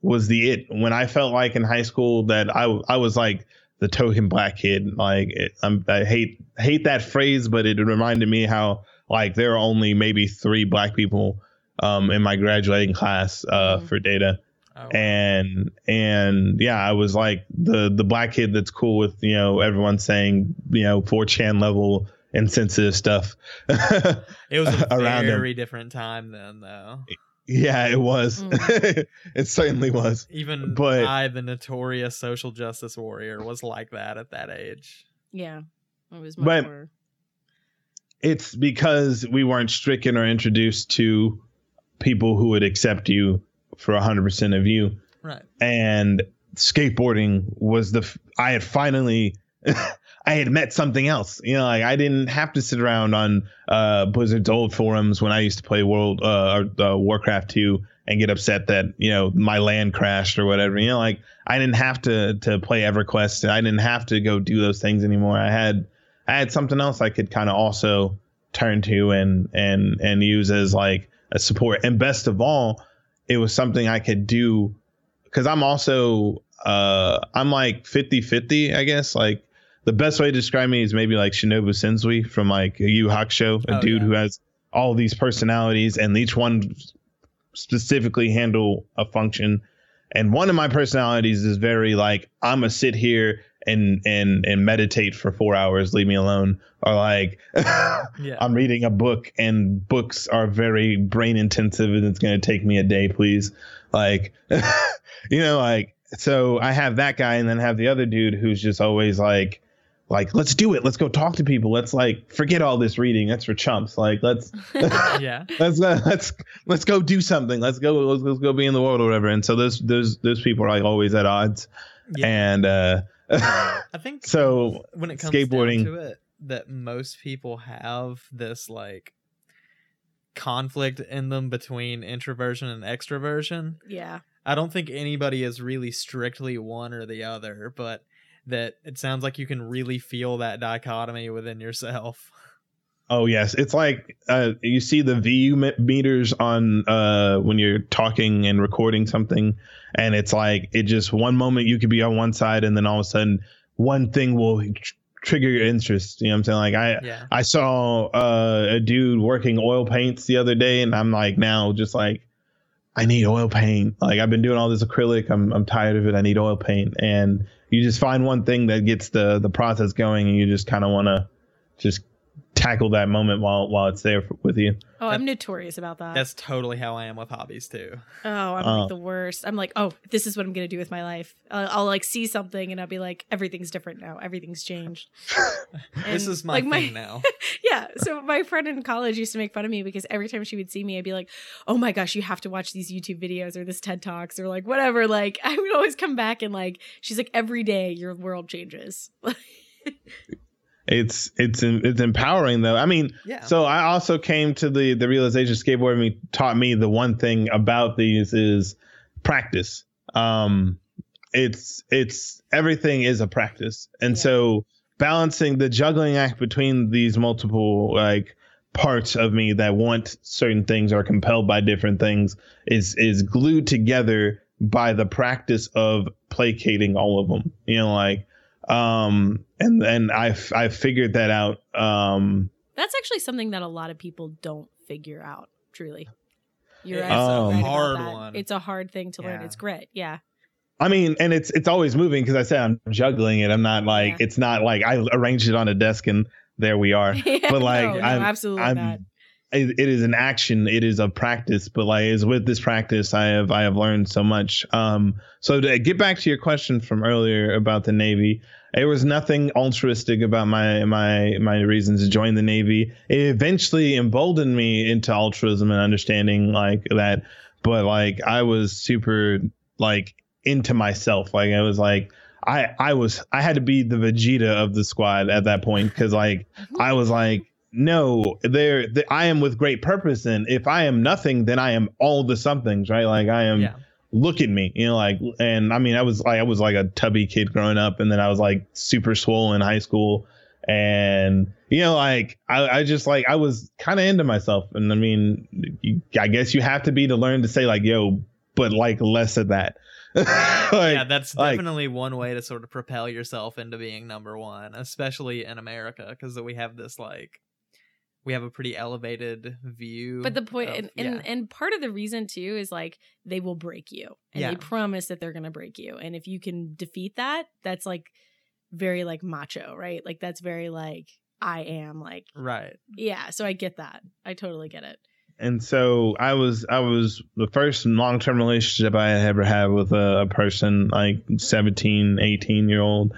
was the it when I felt like in high school that I I was like the token black kid. Like it, I hate hate that phrase, but it reminded me how like there are only maybe three black people um, in my graduating class uh, Mhm. for data Oh, and and yeah, I was like the the black kid that's cool with you know everyone saying you know 4chan level insensitive stuff. it was a around him. very different time then, though. yeah, it was. Mm. it certainly was. Even But- I, the notorious social justice warrior, was like that at that age. Yeah. It was much But- more. It's because we weren't stricken or introduced to people who would accept you for 100% of you. Right. and skateboarding was the f- I had finally I had met something else. You know, like I didn't have to sit around on uh, Blizzard's old forums when I used to play World uh, or uh, Warcraft 2 and get upset that you know my LAN crashed or whatever. You know, like I didn't have to to play EverQuest. I didn't have to go do those things anymore. I had I had something else I could kind of also turn to and and and use as like a support. And best of all, it was something I could do because I'm also uh I'm like 50-50, I guess. Like the best way to describe me is maybe like Shinobu Sensui from like a Yu Yu Hakusho, a Oh, dude yeah. who has all these personalities and each one specifically handle a function. And one of my personalities is very like I'm gonna sit here and and and meditate for four hours, leave me alone. Or like Yeah. I'm reading a book and books are very brain intensive and it's going to take me a day, please. Like, you know, like, so I have that guy and then have the other dude who's just always like, like, let's do it. Let's go talk to people. Let's like forget all this reading. That's for chumps. Like, let's, yeah. let's, uh, let's, let's go do something. Let's go, let's, let's go be in the world or whatever. And so those, those, those people are like always at odds. Yeah. And, uh, I think so when it comes skateboarding- down to it, that most people have this like conflict in them between introversion and extroversion. Yeah. I don't think anybody is really strictly one or the other, but that it sounds like you can really feel that dichotomy within yourself. Oh yes, it's like uh, you see the VU meters on uh, when you're talking and recording something, and it's like it just one moment you could be on one side, and then all of a sudden one thing will tr- trigger your interest. You know what I'm saying? Like I Yeah. I saw uh, a dude working oil paints the other day, and I'm like now just like I need oil paint. Like I've been doing all this acrylic. I'm I'm tired of it. I need oil paint, and you just find one thing that gets the the process going, and you just kind of want to just tackle that moment while while it's there for, with you. Oh, I'm notorious about that. That's totally how I am with hobbies too. oh, I'm Oh. like the worst. I'm like, oh, this is what I'm gonna do with my life. I'll, I'll like see something and I'll be like, everything's different now. Everything's changed. this is my like, thing now. yeah. So my friend in college used to make fun of me because every time she would see me, I'd be like, "Oh my gosh, you have to watch these YouTube videos or this TED Talks or like whatever." Like I would always come back and like she's like, "Every day your world changes." It's it's it's empowering though. I mean, Yeah. so I also came to the the realization skateboarding taught me the one thing about these is practice. Um, it's it's everything is a practice, and Yeah. so balancing the juggling act between these multiple like parts of me that want certain things or compelled by different things is is glued together by the practice of placating all of them. You know, like um and and i i figured that out um That's actually something that a lot of people don't figure out. Truly, you're It's a right hard one. It's a hard thing to learn. It's grit. Yeah. i mean and it's it's always moving because i said i'm juggling it i'm not like Yeah. it's not like i arranged it on a desk and there we are but like no, no, i'm absolutely i'm not. it, it is an action it is a practice but like is with this practice i have i have learned so much um so to get back to your question from earlier about the navy there was nothing altruistic about my my my reasons to join the navy. It eventually emboldened me into altruism and understanding like that but like i was super like into myself. Like i was like i i was i had to be the vegeta of the squad at that point because like i was like no there th- i am with great purpose and if i am nothing then i am all the somethings right? Like i am yeah. Look at me you know like and i mean i was like i was like a tubby kid growing up and then i was like super swole in high school. And you know like i, I just like i was kind of into myself. And i mean you, i guess you have to be to learn to say like yo but like less of that. Like, yeah, that's like- definitely one way to sort of propel yourself into being number one, especially in America, because we have this like we have a pretty elevated view. But the point, of- and, and yeah. and part of the reason too is like they will break you, and they promise that they're gonna break you, and if you can defeat that, that's like very like macho, right? Like that's very like I am like right, yeah. So I get that. I totally get it. and so I was I was the first long term relationship I ever had with a, a person like 17, 18 year old.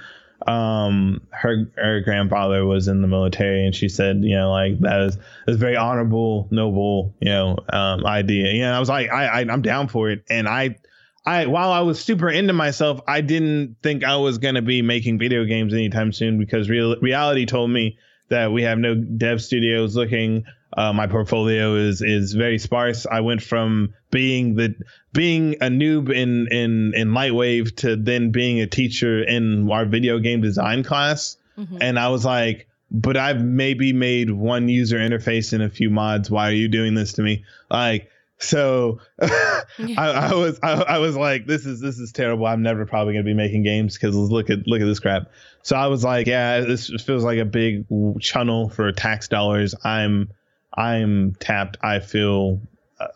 Um, her her grandfather was in the military, and she said, you know, like that is is very honorable, noble, you know, um, idea. Know, I was like, I, I I'm down for it, and I. I while I was super into myself, I didn't think I was gonna be making video games anytime soon because real reality told me that we have no dev studios looking uh, my portfolio is is very sparse. I went from being the being a noob in in in Lightwave to then being a teacher in our video game design class, Mhm. and I was like, but I've maybe made one user interface and a few mods. Why are you doing this to me? Like. So I, I was I, I was like this is this is terrible. I'm never probably gonna be making games because look at look at this crap. So I was like, yeah, this feels like a big channel for tax dollars. I'm I'm tapped. I feel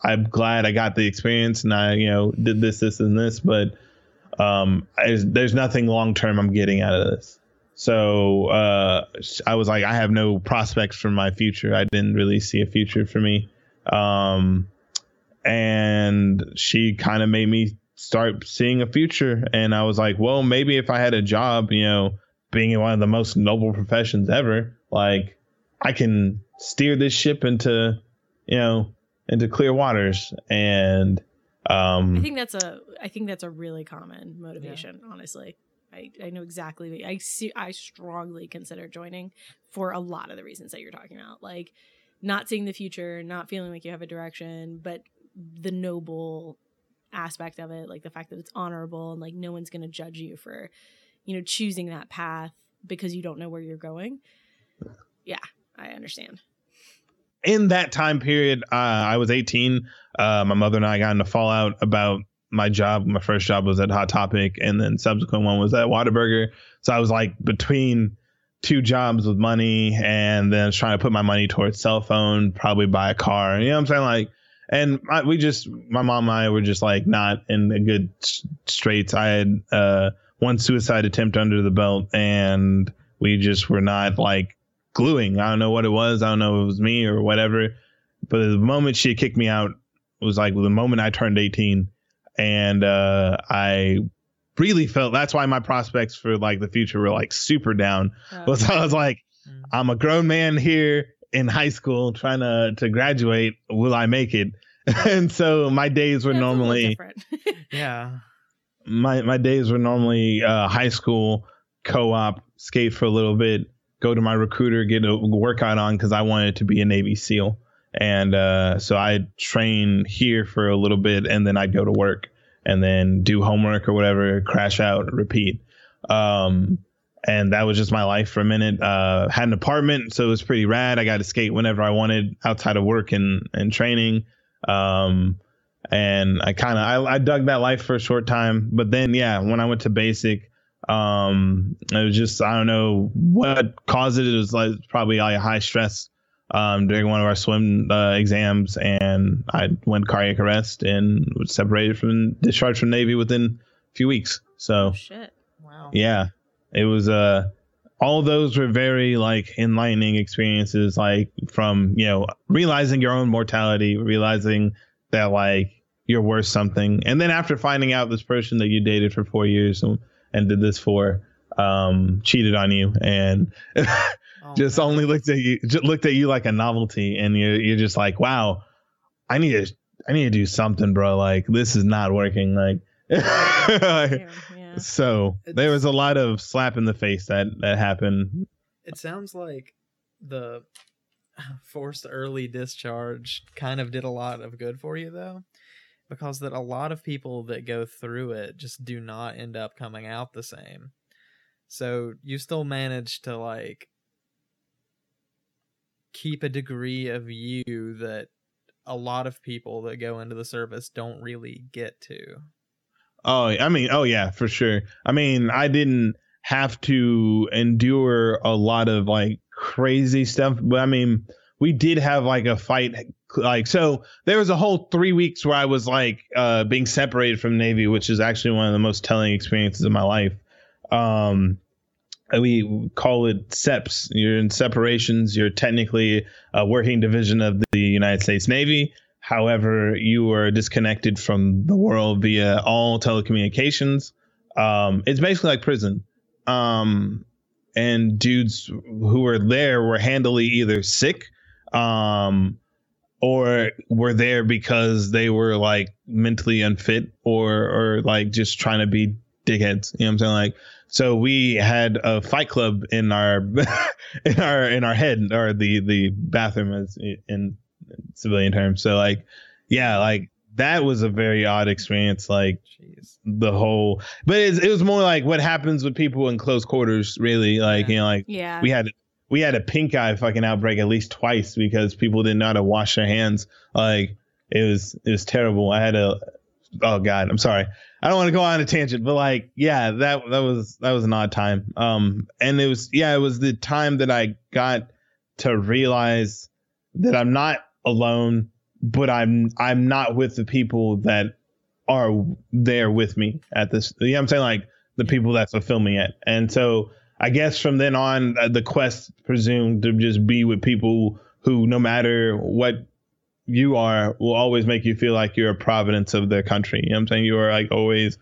I'm glad I got the experience and I, you know, did this, this, and this, but um, I, there's nothing long term I'm getting out of this. So uh, I was like, I have no prospects for my future. I didn't really see a future for me. Um, and she kind of made me start seeing a future. And I was like, well, maybe if I had a job, you know, being in one of the most noble professions ever, like I can steer this ship into, you know, into clear waters. And um, I think that's a I think that's a really common motivation, honestly. I, I know exactly. I see. I strongly consider joining for a lot of the reasons that you're talking about, like not seeing the future, not feeling like you have a direction, but the noble aspect of it, like the fact that it's honorable and like no one's going to judge you for, you know, choosing that path because you don't know where you're going. Yeah, I understand. In that time period, uh, I was 18. Uh, my mother and I got into fallout about my job. My first job was at Hot Topic, and then subsequent one was at Whataburger. So I was like between two jobs with money, and then trying to put my money towards cell phone, probably buy a car. You know what I'm saying? Like, and I, we just, my mom and I were just like not in a good straits. I had uh, one suicide attempt under the belt, and we just were not like gluing. I don't know what it was. I don't know if it was me or whatever. But the moment she kicked me out was like the moment I turned 18 and uh, I really felt that's why my prospects for like the future were like super down. Oh. Was I was like, mm. I'm a grown man here in high school trying to to graduate. Will I make it? and so my days were that's normally yeah. My my days were normally uh, high school co-op, skate for a little bit, go to my recruiter, get a workout on because I wanted to be a Navy SEAL and uh, so I'd train here for a little bit, and then I'd go to work, and then do homework or whatever, crash out, repeat. Um, and that was just my life for a minute. Uh, had an apartment, so it was pretty rad. I got to skate whenever I wanted outside of work and and training. Um, and I kind of I, I dug that life for a short time, but then yeah, when I went to basic, um, it was just I don't know what caused it. It was like probably a high stress um, during one of our swim uh, exams, and I went cardiac arrest and was separated from discharged from Navy within a few weeks. So, oh, shit, wow, yeah, it was. Uh, all those were very like enlightening experiences, like from you know realizing your own mortality, realizing that like you're worth something, and then after finding out this person that you dated for four years and, and did this for um, cheated on you and Oh, just only looked at you looked at you like a novelty and you're you're just like wow i need to i need to do something bro. Like this is not working. Like, yeah, yeah. so it's, there was a lot of slap in the face that that happened. It sounds like the forced early discharge kind of did a lot of good for you though because that a lot of people that go through it just do not end up coming out the same so you still manage to like keep a degree of you that a lot of people that go into the service don't really get to. Oh, I mean, oh yeah, for sure. I mean, I didn't have to endure a lot of like crazy stuff, but I mean, we did have like a fight like so there was a whole 3 weeks where I was like uh being separated from Navy, which is actually one of the most telling experiences of my life. Um we call it SEPs. You're in separations. You're technically a working division of the United States Navy. However, you are disconnected from the world via all telecommunications. Um, it's basically like prison. Um, and dudes who were there were handily either sick um, or were there because they were like mentally unfit or or like just trying to be dickheads. You know what I'm saying? Like so we had a fight club in our in our in our head or the the bathroom as in civilian terms. So like yeah, like that was a very odd experience. Like Jeez. the whole, but it, it was more like what happens with people in close quarters. Really, like yeah. you know, like yeah, we had we had a pink eye fucking outbreak at least twice because people didn't know how to wash their hands. Like it was it was terrible. I had a oh god, I'm sorry. I don't want to go on a tangent, but like, yeah, that that was that was an odd time. Um, and it was yeah, it was the time that I got to realize that I'm not alone, but I'm I'm not with the people that are there with me at this. You know what I'm saying? Like the people that fulfill me at, and so I guess from then on, uh, the quest presumed to just be with people who, no matter what you are will always make you feel like you're a providence of their country. You know what I'm saying? You are like always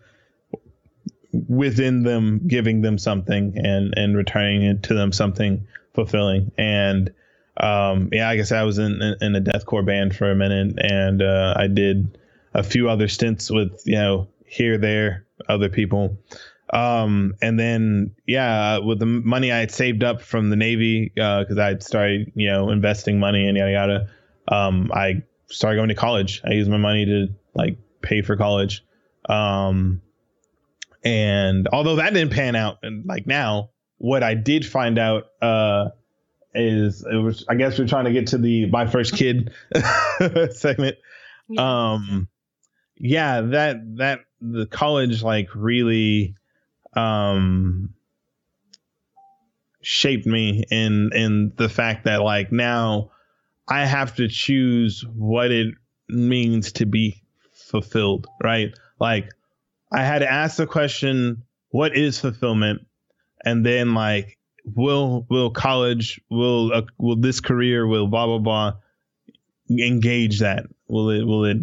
within them, giving them something and and returning it to them something fulfilling. And um, yeah, I guess I was in in a deathcore band for a minute, and uh, I did a few other stints with you know here there other people. Um, and then yeah, with the money I had saved up from the Navy, because I'd started you know investing money and yada yada. Um, I started going to college. I used my money to like pay for college. Um, and although that didn't pan out, and like now, what I did find out uh, is it was I guess we're trying to get to the my first kid segment. Yeah. Um, yeah, that that the college like really um shaped me in in the fact that like now I have to choose what it means to be fulfilled, right? Like I had to ask the question, what is fulfillment? And then like will will college will uh, will this career will blah blah blah engage that? Will it will it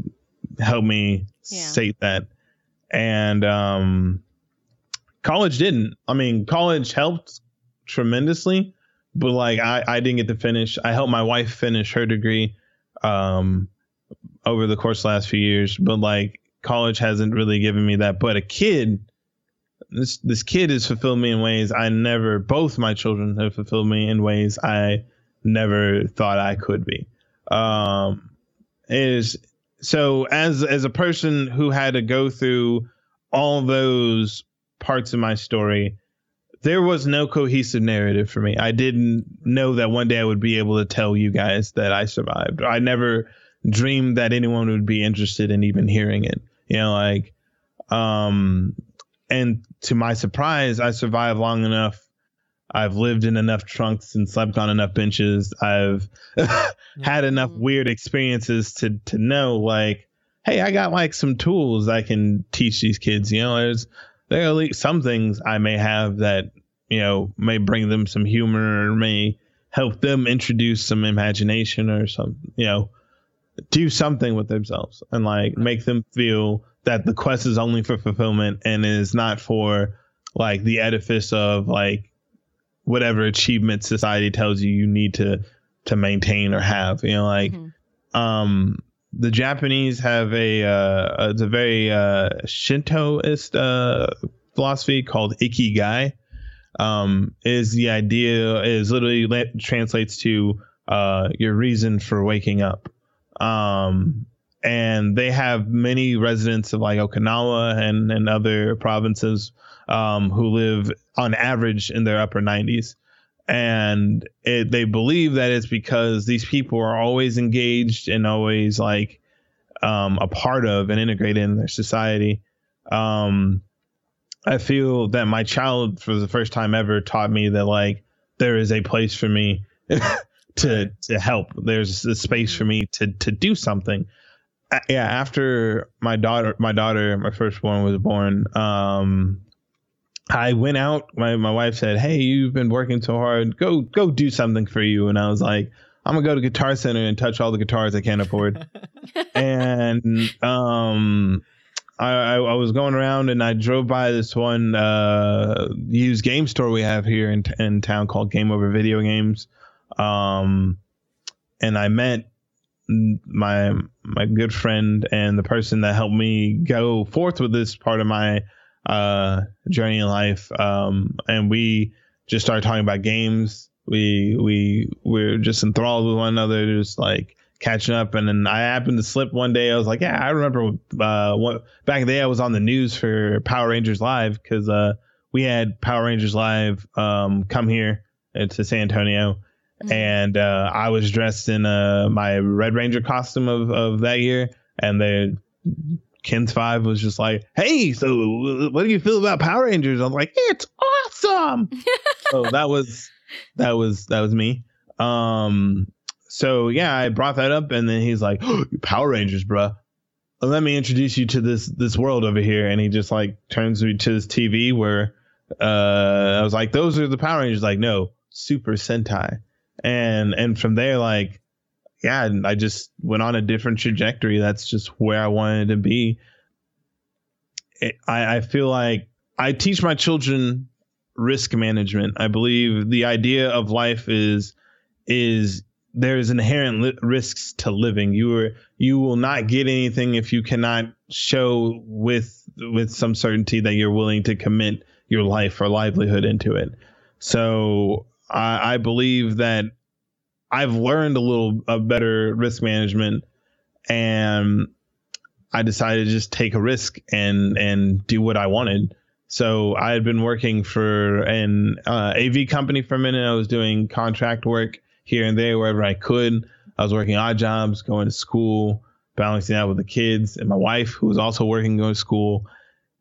help me Yeah. state that? And um college didn't. I mean, college helped tremendously, but like I, I didn't get to finish. I helped my wife finish her degree um, over the course the last few years, but like college hasn't really given me that. But a kid, this this kid has fulfilled me in ways I never. Both my children have fulfilled me in ways I never thought I could be. Um, is so as as a person who had to go through all those parts of my story there was no cohesive narrative for me. I didn't know that one day I would be able to tell you guys that I survived. I never dreamed that anyone would be interested in even hearing it. You know, like, um, and to my surprise, I survived long enough. I've lived in enough trunks and slept on enough benches. I've had enough weird experiences to to know, like, hey, I got like some tools I can teach these kids. You know, there's there are at least some things I may have that you know may bring them some humor or may help them introduce some imagination or some you know do something with themselves and like make them feel that the quest is only for fulfillment and is not for like the edifice of like whatever achievement society tells you you need to to maintain or have you know like Mhm. um the Japanese have a uh, it's a very uh, Shintoist uh, philosophy called ikigai. Um, is the idea is literally la- translates to uh, your reason for waking up. Um, and they have many residents of like Okinawa and and other provinces um, who live on average in their upper 90s and it, they believe that it's because these people are always engaged and always like um, a part of and integrated in their society. Um, I feel that my child, for the first time ever, taught me that like there is a place for me to to help. There's a space for me to to do something. Uh, yeah, after my daughter, my daughter, my firstborn was born. Um, I went out. My my wife said, "Hey, you've been working so hard. Go go do something for you." And I was like, "I'm gonna go to Guitar Center and touch all the guitars I can't afford." and um, I, I I was going around and I drove by this one uh used game store we have here in in town called Game Over Video Games. Um, and I met my my good friend and the person that helped me go forth with this part of my uh journey in life. Um and we just started talking about games. We we we're just enthralled with one another just like catching up. And then i happened to slip one day. I was like yeah i remember uh what back in the day i was on the news for power rangers live because uh we had power rangers live um come here to san antonio. Mhm. and uh, I was dressed in uh, my Red Ranger costume of, of that year, and the KENS Five was just like, "Hey, so what do you feel about Power Rangers?" I'm like, "It's awesome." so that was that was that was me. Um, so yeah, I brought that up, and then he's like, oh, "Power Rangers, bruh. Let me introduce you to this this world over here." And he just like turns me to his TV where uh, I was like, "Those are the Power Rangers." Like, no, Super Sentai and and from there like yeah i just went on a different trajectory. That's just where i wanted to be. It, I, I feel like i teach my children risk management. I believe the idea of life is is there's inherent li- risks to living. You are you will not get anything if you cannot show with with some certainty that you're willing to commit your life or livelihood into it. So I, I believe that I've learned a little a better risk management, and I decided to just take a risk and and do what I wanted. So I had been working for an uh, AV company for a minute. I was doing contract work here and there wherever I could. I was working odd jobs, going to school, balancing out with the kids and my wife, who was also working, going to school.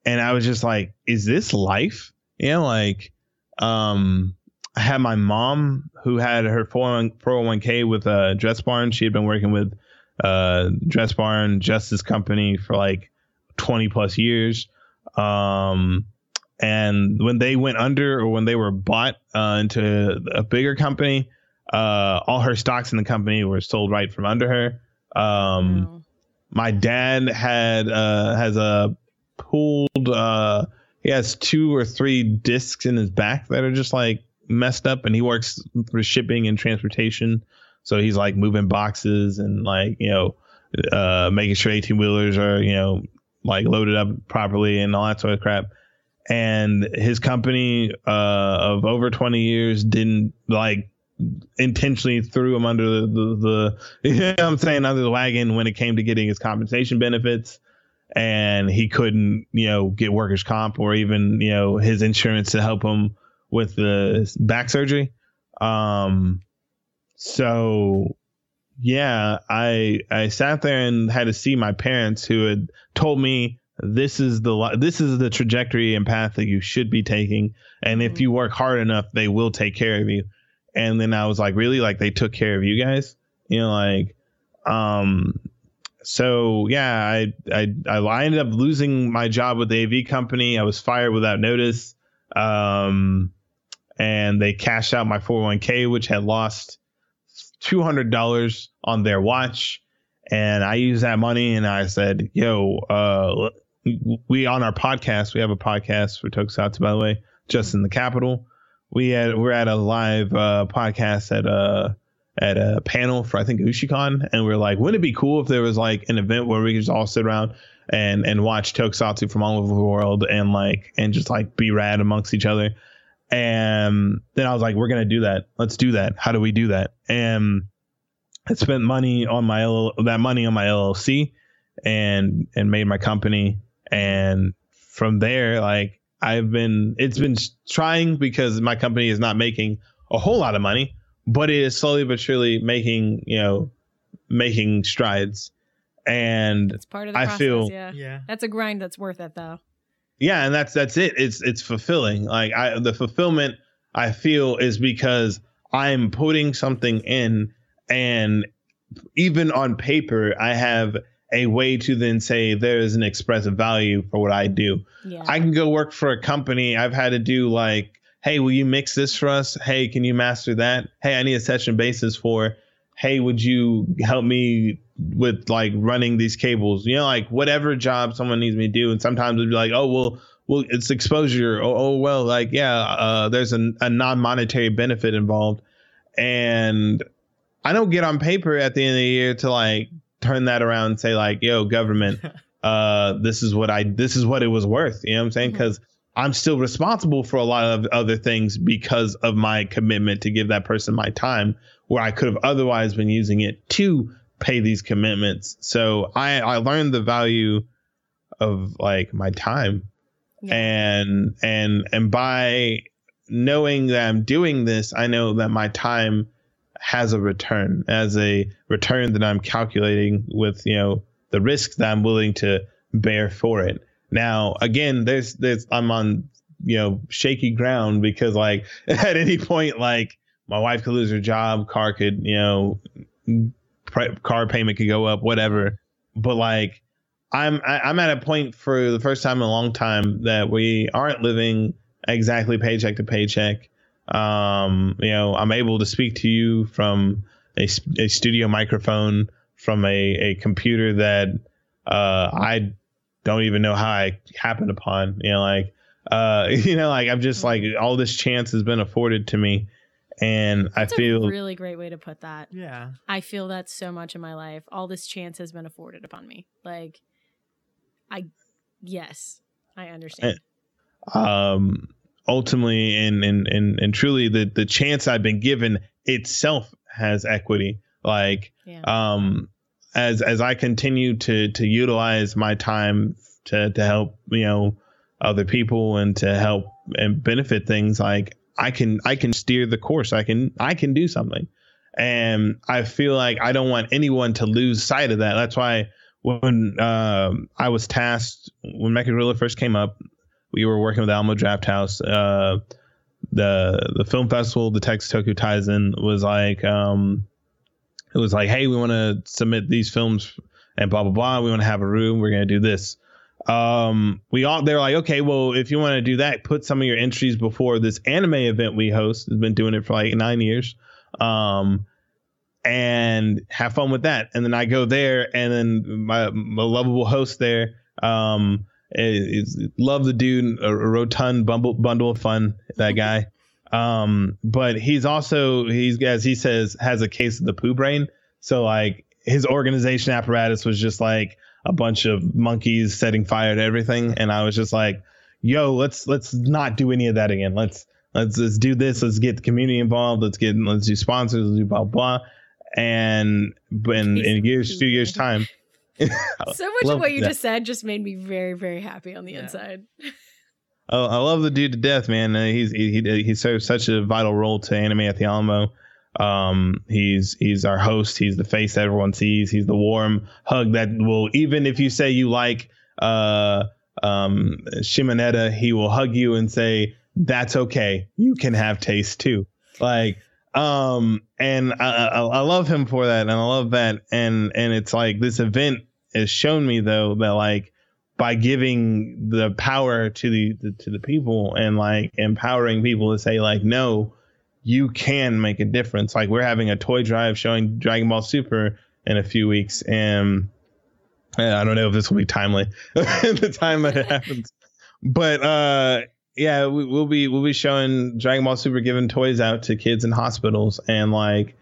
And I was just like, is this life? You know, like, um, I had my mom who had her 401k with uh, Dress Barn. She had been working with uh, Dress Barn Justice Company for like 20 plus years. Um, and when they went under or when they were bought uh, into a bigger company, uh, all her stocks in the company were sold right from under her. Um, wow. My dad had uh, has a pulled. Uh, he has two or three discs in his back that are just like messed up, and he works for shipping and transportation. So he's like moving boxes and like you know uh, making sure eighteen wheelers are you know like loaded up properly and all that sort of crap. And his company uh, of over twenty years didn't like intentionally threw him under the, the, the you know I'm saying under the wagon when it came to getting his compensation benefits and he couldn't you know get workers comp or even you know his insurance to help him with the back surgery um so yeah i i sat there and had to see my parents who had told me this is the this is the trajectory and path that you should be taking and if mm-hmm. you work hard enough they will take care of you and then I was like, really? Like they took care of you guys? You know, like, um, so yeah, I, I, I ended up losing my job with the AV company. I was fired without notice. Um, and they cashed out my 401k, which had lost $200 on their watch. And I used that money and I said, yo, uh, we on our podcast, we have a podcast for Tokusatsu, by the way, just in the capital we had we're at a live uh, podcast at a at a panel for I think Ushicon, and we are like, wouldn't it be cool if there was like an event where we could just all sit around and and watch Tokusatsu from all over the world and like and just like be rad amongst each other. And then I was like, we're gonna do that. Let's do that. How do we do that? And I spent money on my that money on my LLC and and made my company. And from there, like I've been it's been trying because my company is not making a whole lot of money, but it is slowly but surely making you know making strides. And it's part of the I process, feel yeah. yeah, that's a grind that's worth it though. Yeah, and that's that's it. It's it's fulfilling. Like I the fulfillment I feel is because I'm putting something in, and even on paper, I have a way to then say there is an expressive value for what I do. Yeah. I can go work for a company. I've had to do like, hey, will you mix this for us? Hey, can you master that? Hey, I need a session basis for. Hey, would you help me with like running these cables? You know, like whatever job someone needs me to do. And sometimes it'd be like, oh, well, well, it's exposure. Oh, oh well, like yeah, uh, there's a, a non-monetary benefit involved, and I don't get on paper at the end of the year to like turn that around and say like, yo, government, uh, this is what I, this is what it was worth. You know what I'm saying? Because mm-hmm. I'm still responsible for a lot of other things because of my commitment to give that person my time, where I could have otherwise been using it to pay these commitments. So I, I learned the value of like my time, yeah. and and and by knowing that I'm doing this, I know that my time has a return as a return that I'm calculating with you know the risk that I'm willing to bear for it. Now, again, there's there's I'm on you know shaky ground because like at any point like my wife could lose her job, car could you know car payment could go up, whatever. But like I'm I, am i am at a point for the first time in a long time that we aren't living exactly paycheck to paycheck. Um, you know, I'm able to speak to you from a, a studio microphone from a, a computer that uh, I don't even know how I happened upon. You know, like uh, you know, like I'm just like all this chance has been afforded to me, and That's I feel really great way to put that. Yeah, I feel that so much in my life. All this chance has been afforded upon me. Like, I yes, I understand. And, um ultimately and and and and truly the the chance I've been given itself has equity. Like Yeah. um as as I continue to to utilize my time to to help you know other people and to help and benefit things like I can I can steer the course I can I can do something and I feel like I don't want anyone to lose sight of that that's why when um, I was tasked when Mecha Gorilla first came up we were working with Alamo Drafthouse uh, the the film festival the Texas Toku Taizen was like um, it was like, hey, we want to submit these films and blah blah blah. We want to have a room. We're gonna do this. Um, we all they're like, okay, well, if you want to do that, put some of your entries before this anime event we host. Has been doing it for like nine years. Um, and have fun with that. And then I go there, and then my, my lovable host there, um, is, is love the dude, a, a rotund bundle bundle of fun. That guy. Um, but he's also he's as he says has a case of the poo brain. So like his organization apparatus was just like a bunch of monkeys setting fire to everything, and I was just like, "Yo, let's let's not do any of that again. Let's let's let's do this. Let's get the community involved. Let's get let's do sponsors. Let's do blah blah." And in, in years, poo two years time. so much of what you that. just said just made me very, very happy on the inside. Oh, I love the dude to death, man. Uh, he's he he, he serves such a vital role to anime at the Alamo. Um, he's he's our host. He's the face everyone sees. He's the warm hug that will even if you say you like uh um Shimoneta, he will hug you and say that's okay. You can have taste too. Like um and I, I I love him for that and I love that and and it's like this event has shown me though that like by giving the power to the, the to the people and like empowering people to say like no you can make a difference like we're having a toy drive showing dragon ball super in a few weeks and i don't know if this will be timely the time that it happens but uh yeah we, we'll be we'll be showing dragon ball super giving toys out to kids in hospitals and like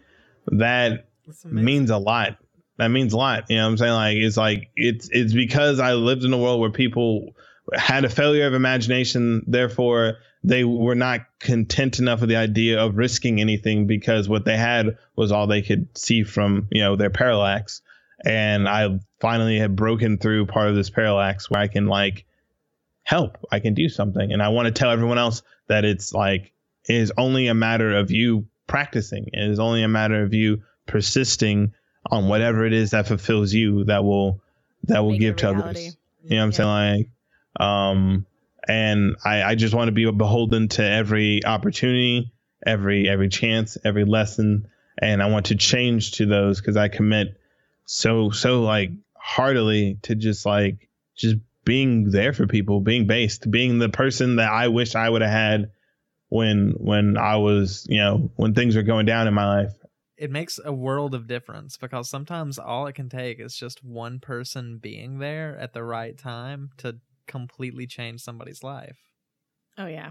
that means a lot. That means a lot. You know what I'm saying? Like it's like it's it's because I lived in a world where people had a failure of imagination, therefore they were not content enough with the idea of risking anything because what they had was all they could see from, you know, their parallax. And I finally had broken through part of this parallax where I can like help. I can do something. And I want to tell everyone else that it's like it is only a matter of you practicing. It is only a matter of you persisting on whatever it is that fulfills you that will that will Make give to others. You know what I'm saying? Like um and I, I just want to be beholden to every opportunity, every every chance, every lesson, and I want to change to those because I commit so so like heartily to just like just being there for people, being based, being the person that I wish I would have had when when I was you know when things were going down in my life. it makes a world of difference because sometimes all it can take is just one person being there at the right time to completely change somebody's life. Oh yeah.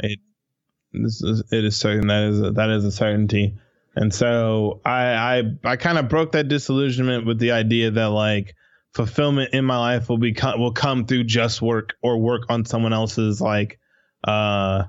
This is, it is certain that is a, that is a certainty, and so I I I kind of broke that disillusionment with the idea that like fulfillment in my life will be will come through just work or work on someone else's like uh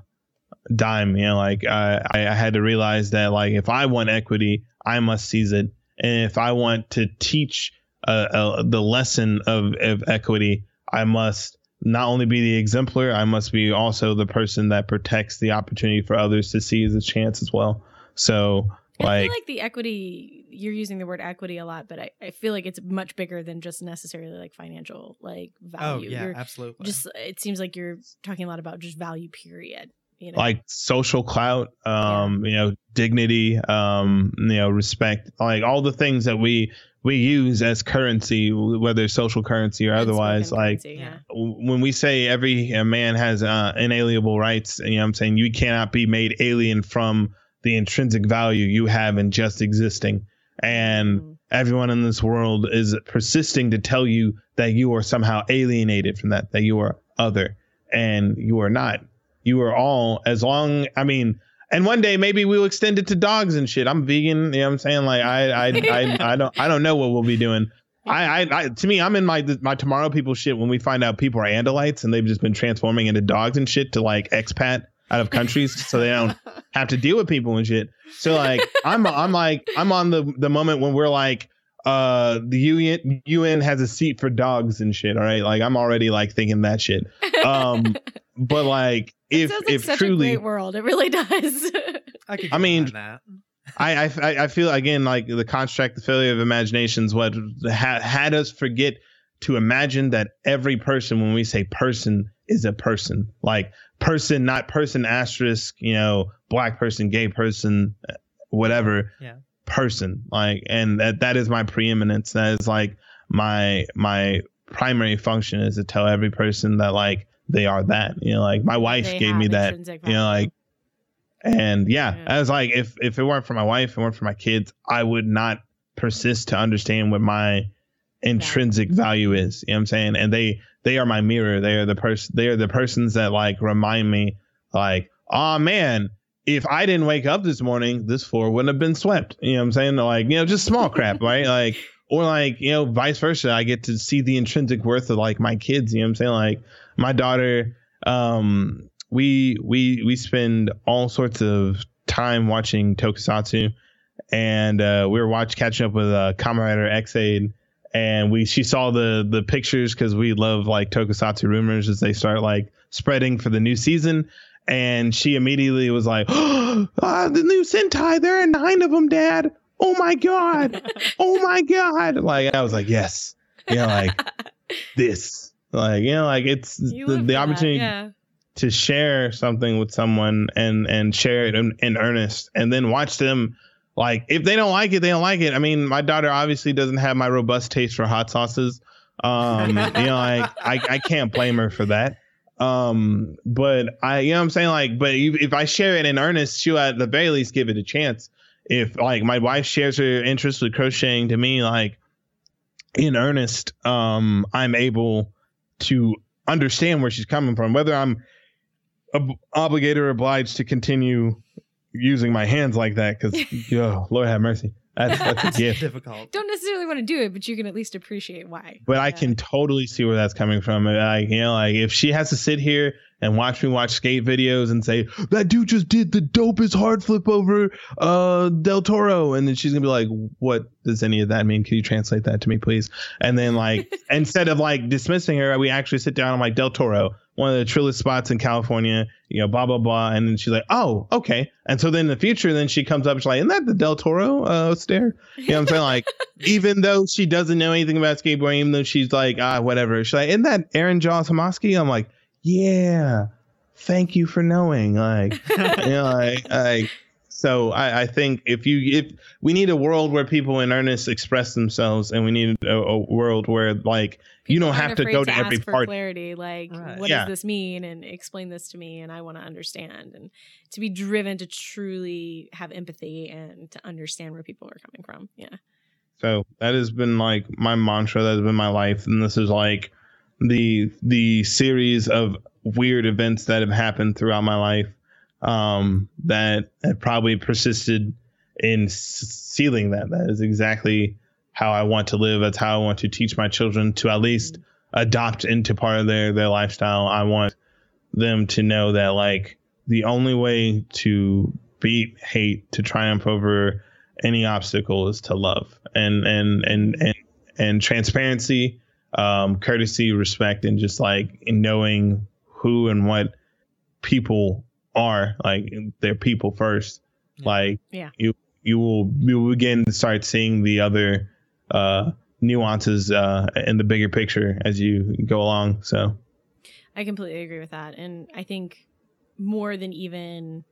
dime. You know, like I I I had to realize that like if I want equity, I must seize it, and if I want to teach uh, uh, the lesson of of equity, I must not only be the exemplar, I must be also the person that protects the opportunity for others to seize a chance as well. So, I like, feel like the equity you're using the word equity a lot, but I, I feel like it's much bigger than just necessarily like financial like value. Oh yeah, You're absolutely. just it seems like you're talking a lot about just value period. You know? like social clout, um, you know, dignity, um, you know, respect, like all the things that we we use as currency, whether social currency or otherwise. Like currency, yeah. when we say every uh, man has uh, inalienable rights, you know, what I'm saying you cannot be made alien from the intrinsic value you have in just existing. And Mm. everyone in this world is persisting to tell you that you are somehow alienated from that, that you are other, and you are not. You are all as long. I mean, and one day maybe we'll extend it to dogs and shit. I'm vegan. You know what I'm saying? Like I, I, I, I don't, I don't know what we'll be doing. I, I, I, to me, I'm in my my tomorrow people shit when we find out people are Andalites and they've just been transforming into dogs and shit to like expat out of countries so they don't have to deal with people and shit. So like I'm I'm like I'm on the the moment when we're like uh the UN UN has a seat for dogs and shit, all right? Like I'm already like thinking that shit. Um but like if sounds like if such truly a great world. It really does. I could. I mean, that. I, I I feel again like the construct, the failure of imaginations, what ha- had us forget to imagine that every person, when we say person, is a person. Like person, not person asterisk, you know, black person, gay person, uh, whatever. Yeah. Person. Like, and that that is my preeminence. That is like my my primary function is to tell every person that like they are that. You know, like my wife They gave me that. You know, like and yeah, Yeah. I was like, if if it weren't for my wife, if it weren't for my kids, I would not persist to understand what my intrinsic value is. You know what I'm saying? And they they are my mirror. They are the person. They are the persons that like remind me, like, oh man, if I didn't wake up this morning, this floor wouldn't have been swept. You know what I'm saying? Like, you know, just small crap, right? Like, or like, you know, vice versa. I get to see the intrinsic worth of like my kids. You know what I'm saying? Like, my daughter, um, we we we spend all sorts of time watching Tokusatsu, and uh, we were watch catching up with uh, Kamen Rider Ex-Aid, and we she saw the the pictures because we love like Tokusatsu rumors as they start like spreading for the new season. And she immediately was like, oh, "The new Sentai, there are nine of them, Dad! Oh my god! Oh my god!" Like I was like, "Yes, you know, like this, like you know, like it's the, the for that, opportunity Yeah. to share something with someone and and share it in, in earnest and then watch them like if they don't like it they don't like it. I mean my daughter obviously doesn't have my robust taste for hot sauces. Um you know like i i can't blame her for that. Um but i you know what i'm saying? Like but if if i share it in earnest she'll at the very least give it a chance. If like my wife shares her interest with crocheting to me like in earnest um i'm able to understand where she's coming from whether i'm ob- obligated or obliged to continue using my hands like that because yo lord have mercy that's that's a gift difficult. Don't necessarily want to do it, but you can at least appreciate why. but I can totally see where that's coming from. And I, you know, like if she has to sit here and watch me watch skate videos and say that dude just did the dopest hard flip over uh Del Toro, and then she's gonna be like, "What does any of that mean? Can you translate that to me, please?" And then like instead of like dismissing her, we actually sit down. I'm like, "Del Toro, one of the trillest spots in California, you know, blah blah blah." And then she's like, "Oh, okay." And so then in the future, then she comes up, she's like, "Isn't that the Del Toro uh, stair?" You know what I'm saying? Like even though she doesn't know anything about skateboarding, even though she's like, ah, whatever. She's like, isn't that Aaron Jaws Hamaski? I'm like, yeah, thank you for knowing. Like, you know, like, like so I, I think if you if we need a world where people in earnest express themselves, and we need a, a world where like you People don't have to afraid go to ask every for party. clarity like Right. what Yeah. does this mean and explain this to me and i want to understand and to be driven to truly have empathy and to understand where people are coming from yeah So that has been like my mantra. That has been my life, and this is like the the series of weird events that have happened throughout my life um, that have probably persisted in sealing that. That is exactly how I want to live. That's how I want to teach my children to at least adopt into part of their their lifestyle. I want them to know that like the only way to beat hate to triumph over any obstacle is to love and and and and, and transparency um courtesy respect and just like knowing who and what people are like they're people first Yeah. like Yeah. you you will you will begin to start seeing the other uh nuances uh in the bigger picture as you go along so I completely agree with that. And I think more than even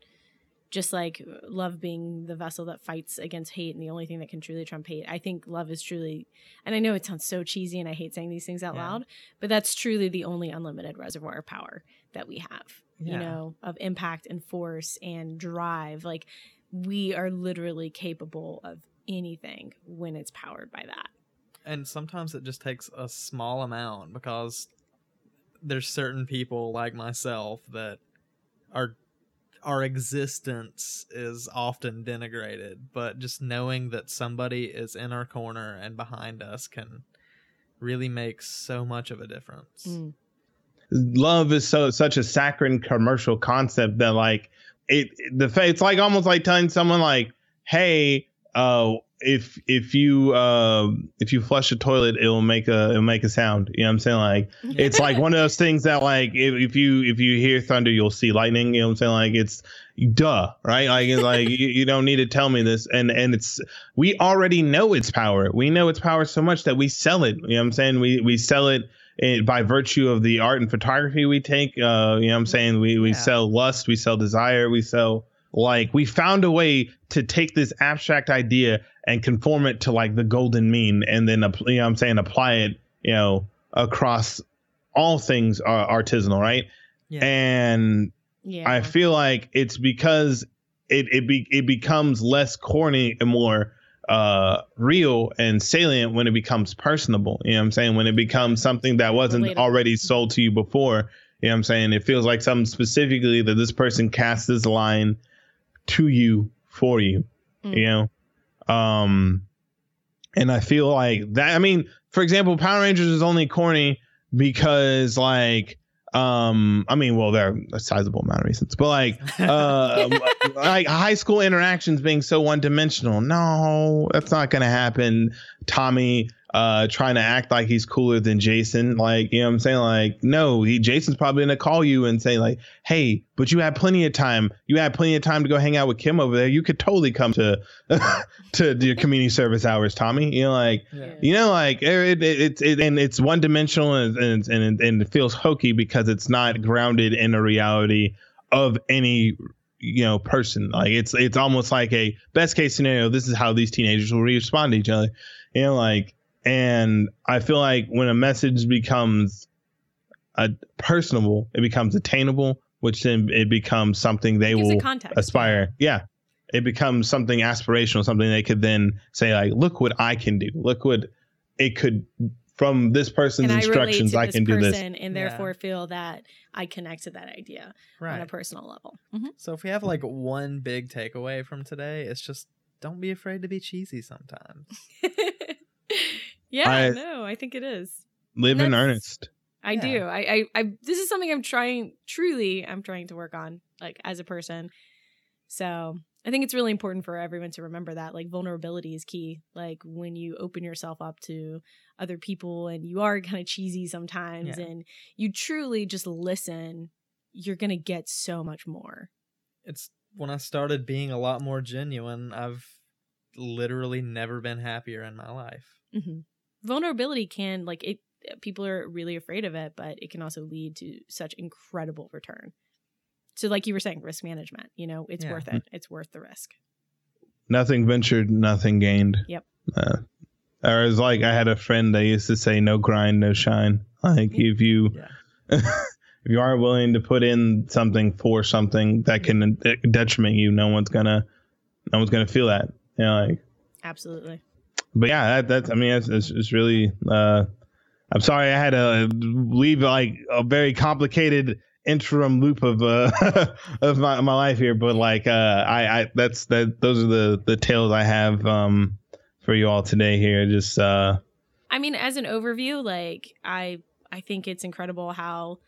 just like love being the vessel that fights against hate and the only thing that can truly trump hate, I think love is truly, and I know it sounds so cheesy and I hate saying these things out Yeah. loud, but that's truly the only unlimited reservoir of power that we have, you know, of impact and force and drive. Like we are literally capable of anything when it's powered by that. and sometimes it just takes a small amount because there's certain people like myself that are our existence is often denigrated but just knowing that somebody is in our corner and behind us can really make so much of a difference Mm. love is so such a saccharine commercial concept that like it the fa- it's like almost like telling someone like, hey, uh, if if you uh, if you flush a toilet, it'll make a it'll make a sound. You know what I'm saying? Like it's like one of those things that like if, if you if you hear thunder, you'll see lightning. You know what I'm saying? Like it's duh, right? Like it's like you, you don't need to tell me this. And and it's we already know its power. We know its power so much that we sell it. You know what I'm saying? We we sell it. eh, by virtue of the art and photography we take, uh, you know what I'm saying? We, we Yeah. sell lust, we sell desire, we sell like we found a way to take this abstract idea and conform it to like the golden mean and then you know what I'm saying apply it you know across all things uh, artisanal right Yeah. and Yeah. I feel like it's because it it be, it becomes less corny and more uh real and salient when it becomes personable you know what I'm saying when it becomes something that wasn't Relatable. already sold to you before you know what I'm saying it feels like something specifically that this person cast this line to you for you Mm. you know um and i feel like that i mean for example power rangers is only corny because like um i mean well there are a sizable amount of reasons but like uh like high school interactions being so one-dimensional no that's not gonna happen. Tommy uh trying to act like he's cooler than jason. Like you know what i'm saying? Like no he jason's probably gonna call you and say like hey but you had plenty of time. You had plenty of time to go hang out with kim over there. You could totally come to to your community service hours tommy. You know like Yeah. you know like it, it, it's it, and it's one dimensional and, and and and it feels hokey because it's not grounded in a reality of any you know person. Like it's it's almost like a best case scenario this is how these teenagers will respond to each other. You know like and i feel like when a message becomes a personable it becomes attainable which then it becomes something they will context. aspire yeah it becomes something aspirational something they could then say like look what i can do look what it could from this person's and I relate instructions to i this can do this person and Yeah. therefore feel that I connect to that idea on a personal level. Mhm. So if we have like one big takeaway from today, it's just don't be afraid to be cheesy sometimes. yeah, I- no, I think it is. live in earnest I Yeah. do. I, I, I, this is something I'm trying, truly, I'm trying to work on, like as a person. So I think it's really important for everyone to remember that, like, vulnerability is key. Like, when you open yourself up to other people and you are kind of cheesy sometimes Yeah. and you truly just listen, you're going to get so much more. It's when I started being a lot more genuine, I've literally never been happier in my life. hmm Vulnerability can, like, it, people are really afraid of it, but it can also lead to such incredible return. So, like you were saying, risk management, you know, it's Yeah. worth it. It's worth the risk. nothing ventured nothing gained Yep. uh, or it's like i had a friend that used to say no grind no shine like if you Yeah. if you aren't willing to put in something for something that can detriment you no one's gonna no one's gonna feel that you know like Absolutely. But yeah, that, that's I mean, it's, it's, it's really. Uh, I'm sorry, I had to leave like a very complicated interim loop of uh of my, my life here, but like uh, I I that's that those are the the tales I have um for you all today here. Just uh I mean, as an overview, like I I think it's incredible how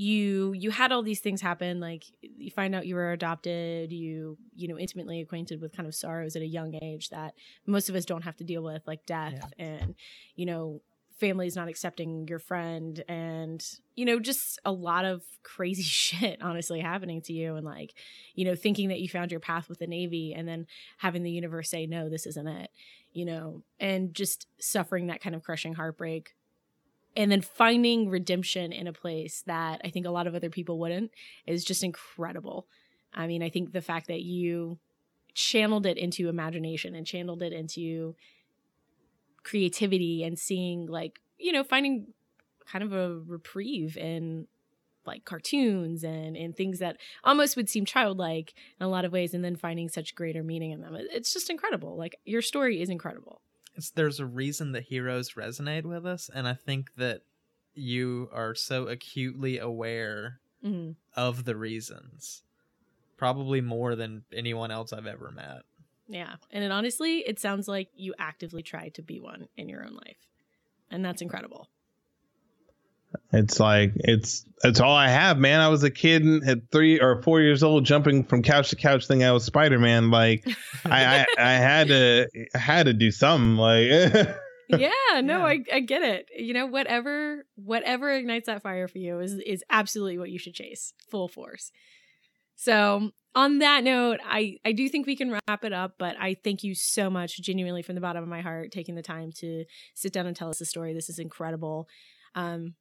you you had all these things happen like you find out you were adopted you you know intimately acquainted with kind of sorrows at a young age that most of us don't have to deal with like death and you know families not accepting your friend and you know just a lot of crazy shit honestly happening to you and like you know thinking that you found your path with the navy and then having the universe say no this isn't it you know and just suffering that kind of crushing heartbreak and then finding redemption in a place that i think a lot of other people wouldn't is just incredible. I mean i think the fact that you channeled it into imagination and channeled it into creativity and seeing like you know finding kind of a reprieve in like cartoons and and things that almost would seem childlike in a lot of ways and then finding such greater meaning in them. It's just incredible. Like your story is incredible there's a reason that heroes resonate with us, and I think that you are so acutely aware Mhm. of the reasons, probably more than anyone else I've ever met. yeah and it honestly it sounds like you actively try to be one in your own life and that's incredible It's like it's it's all I have, man. I was a kid at three or four years old, jumping from couch to couch, thinking I was Spider Man. Like I, I, I had to I had to do something. Like yeah, no, Yeah. I, I get it. You know, whatever whatever ignites that fire for you is is absolutely what you should chase, full force. So on that note, I I do think we can wrap it up, but I thank you so much, genuinely from the bottom of my heart, taking the time to sit down and tell us the story. This is incredible. Um,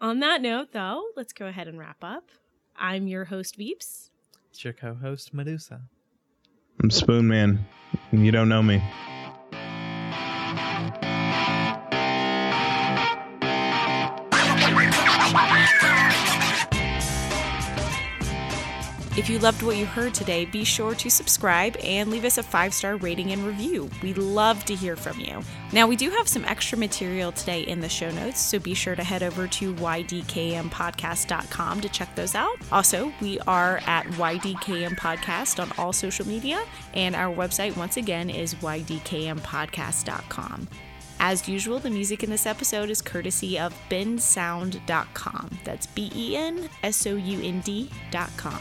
on that note, though, let's go ahead and wrap up. I'm your host, Veeps. It's your co-host Medusa. I'm Spoon Man. You don't know me. If you loved what you heard today, be sure to subscribe and leave us a five star rating and review. We'd love to hear from you. Now, we do have some extra material today in the show notes, so be sure to head over to ydkmpodcast.com to check those out. Also, we are at ydkm podcast on all social media, and our website, once again, is ydkmpodcast.com. As usual, the music in this episode is courtesy of bensound.com. That's B E N S O U N D.com.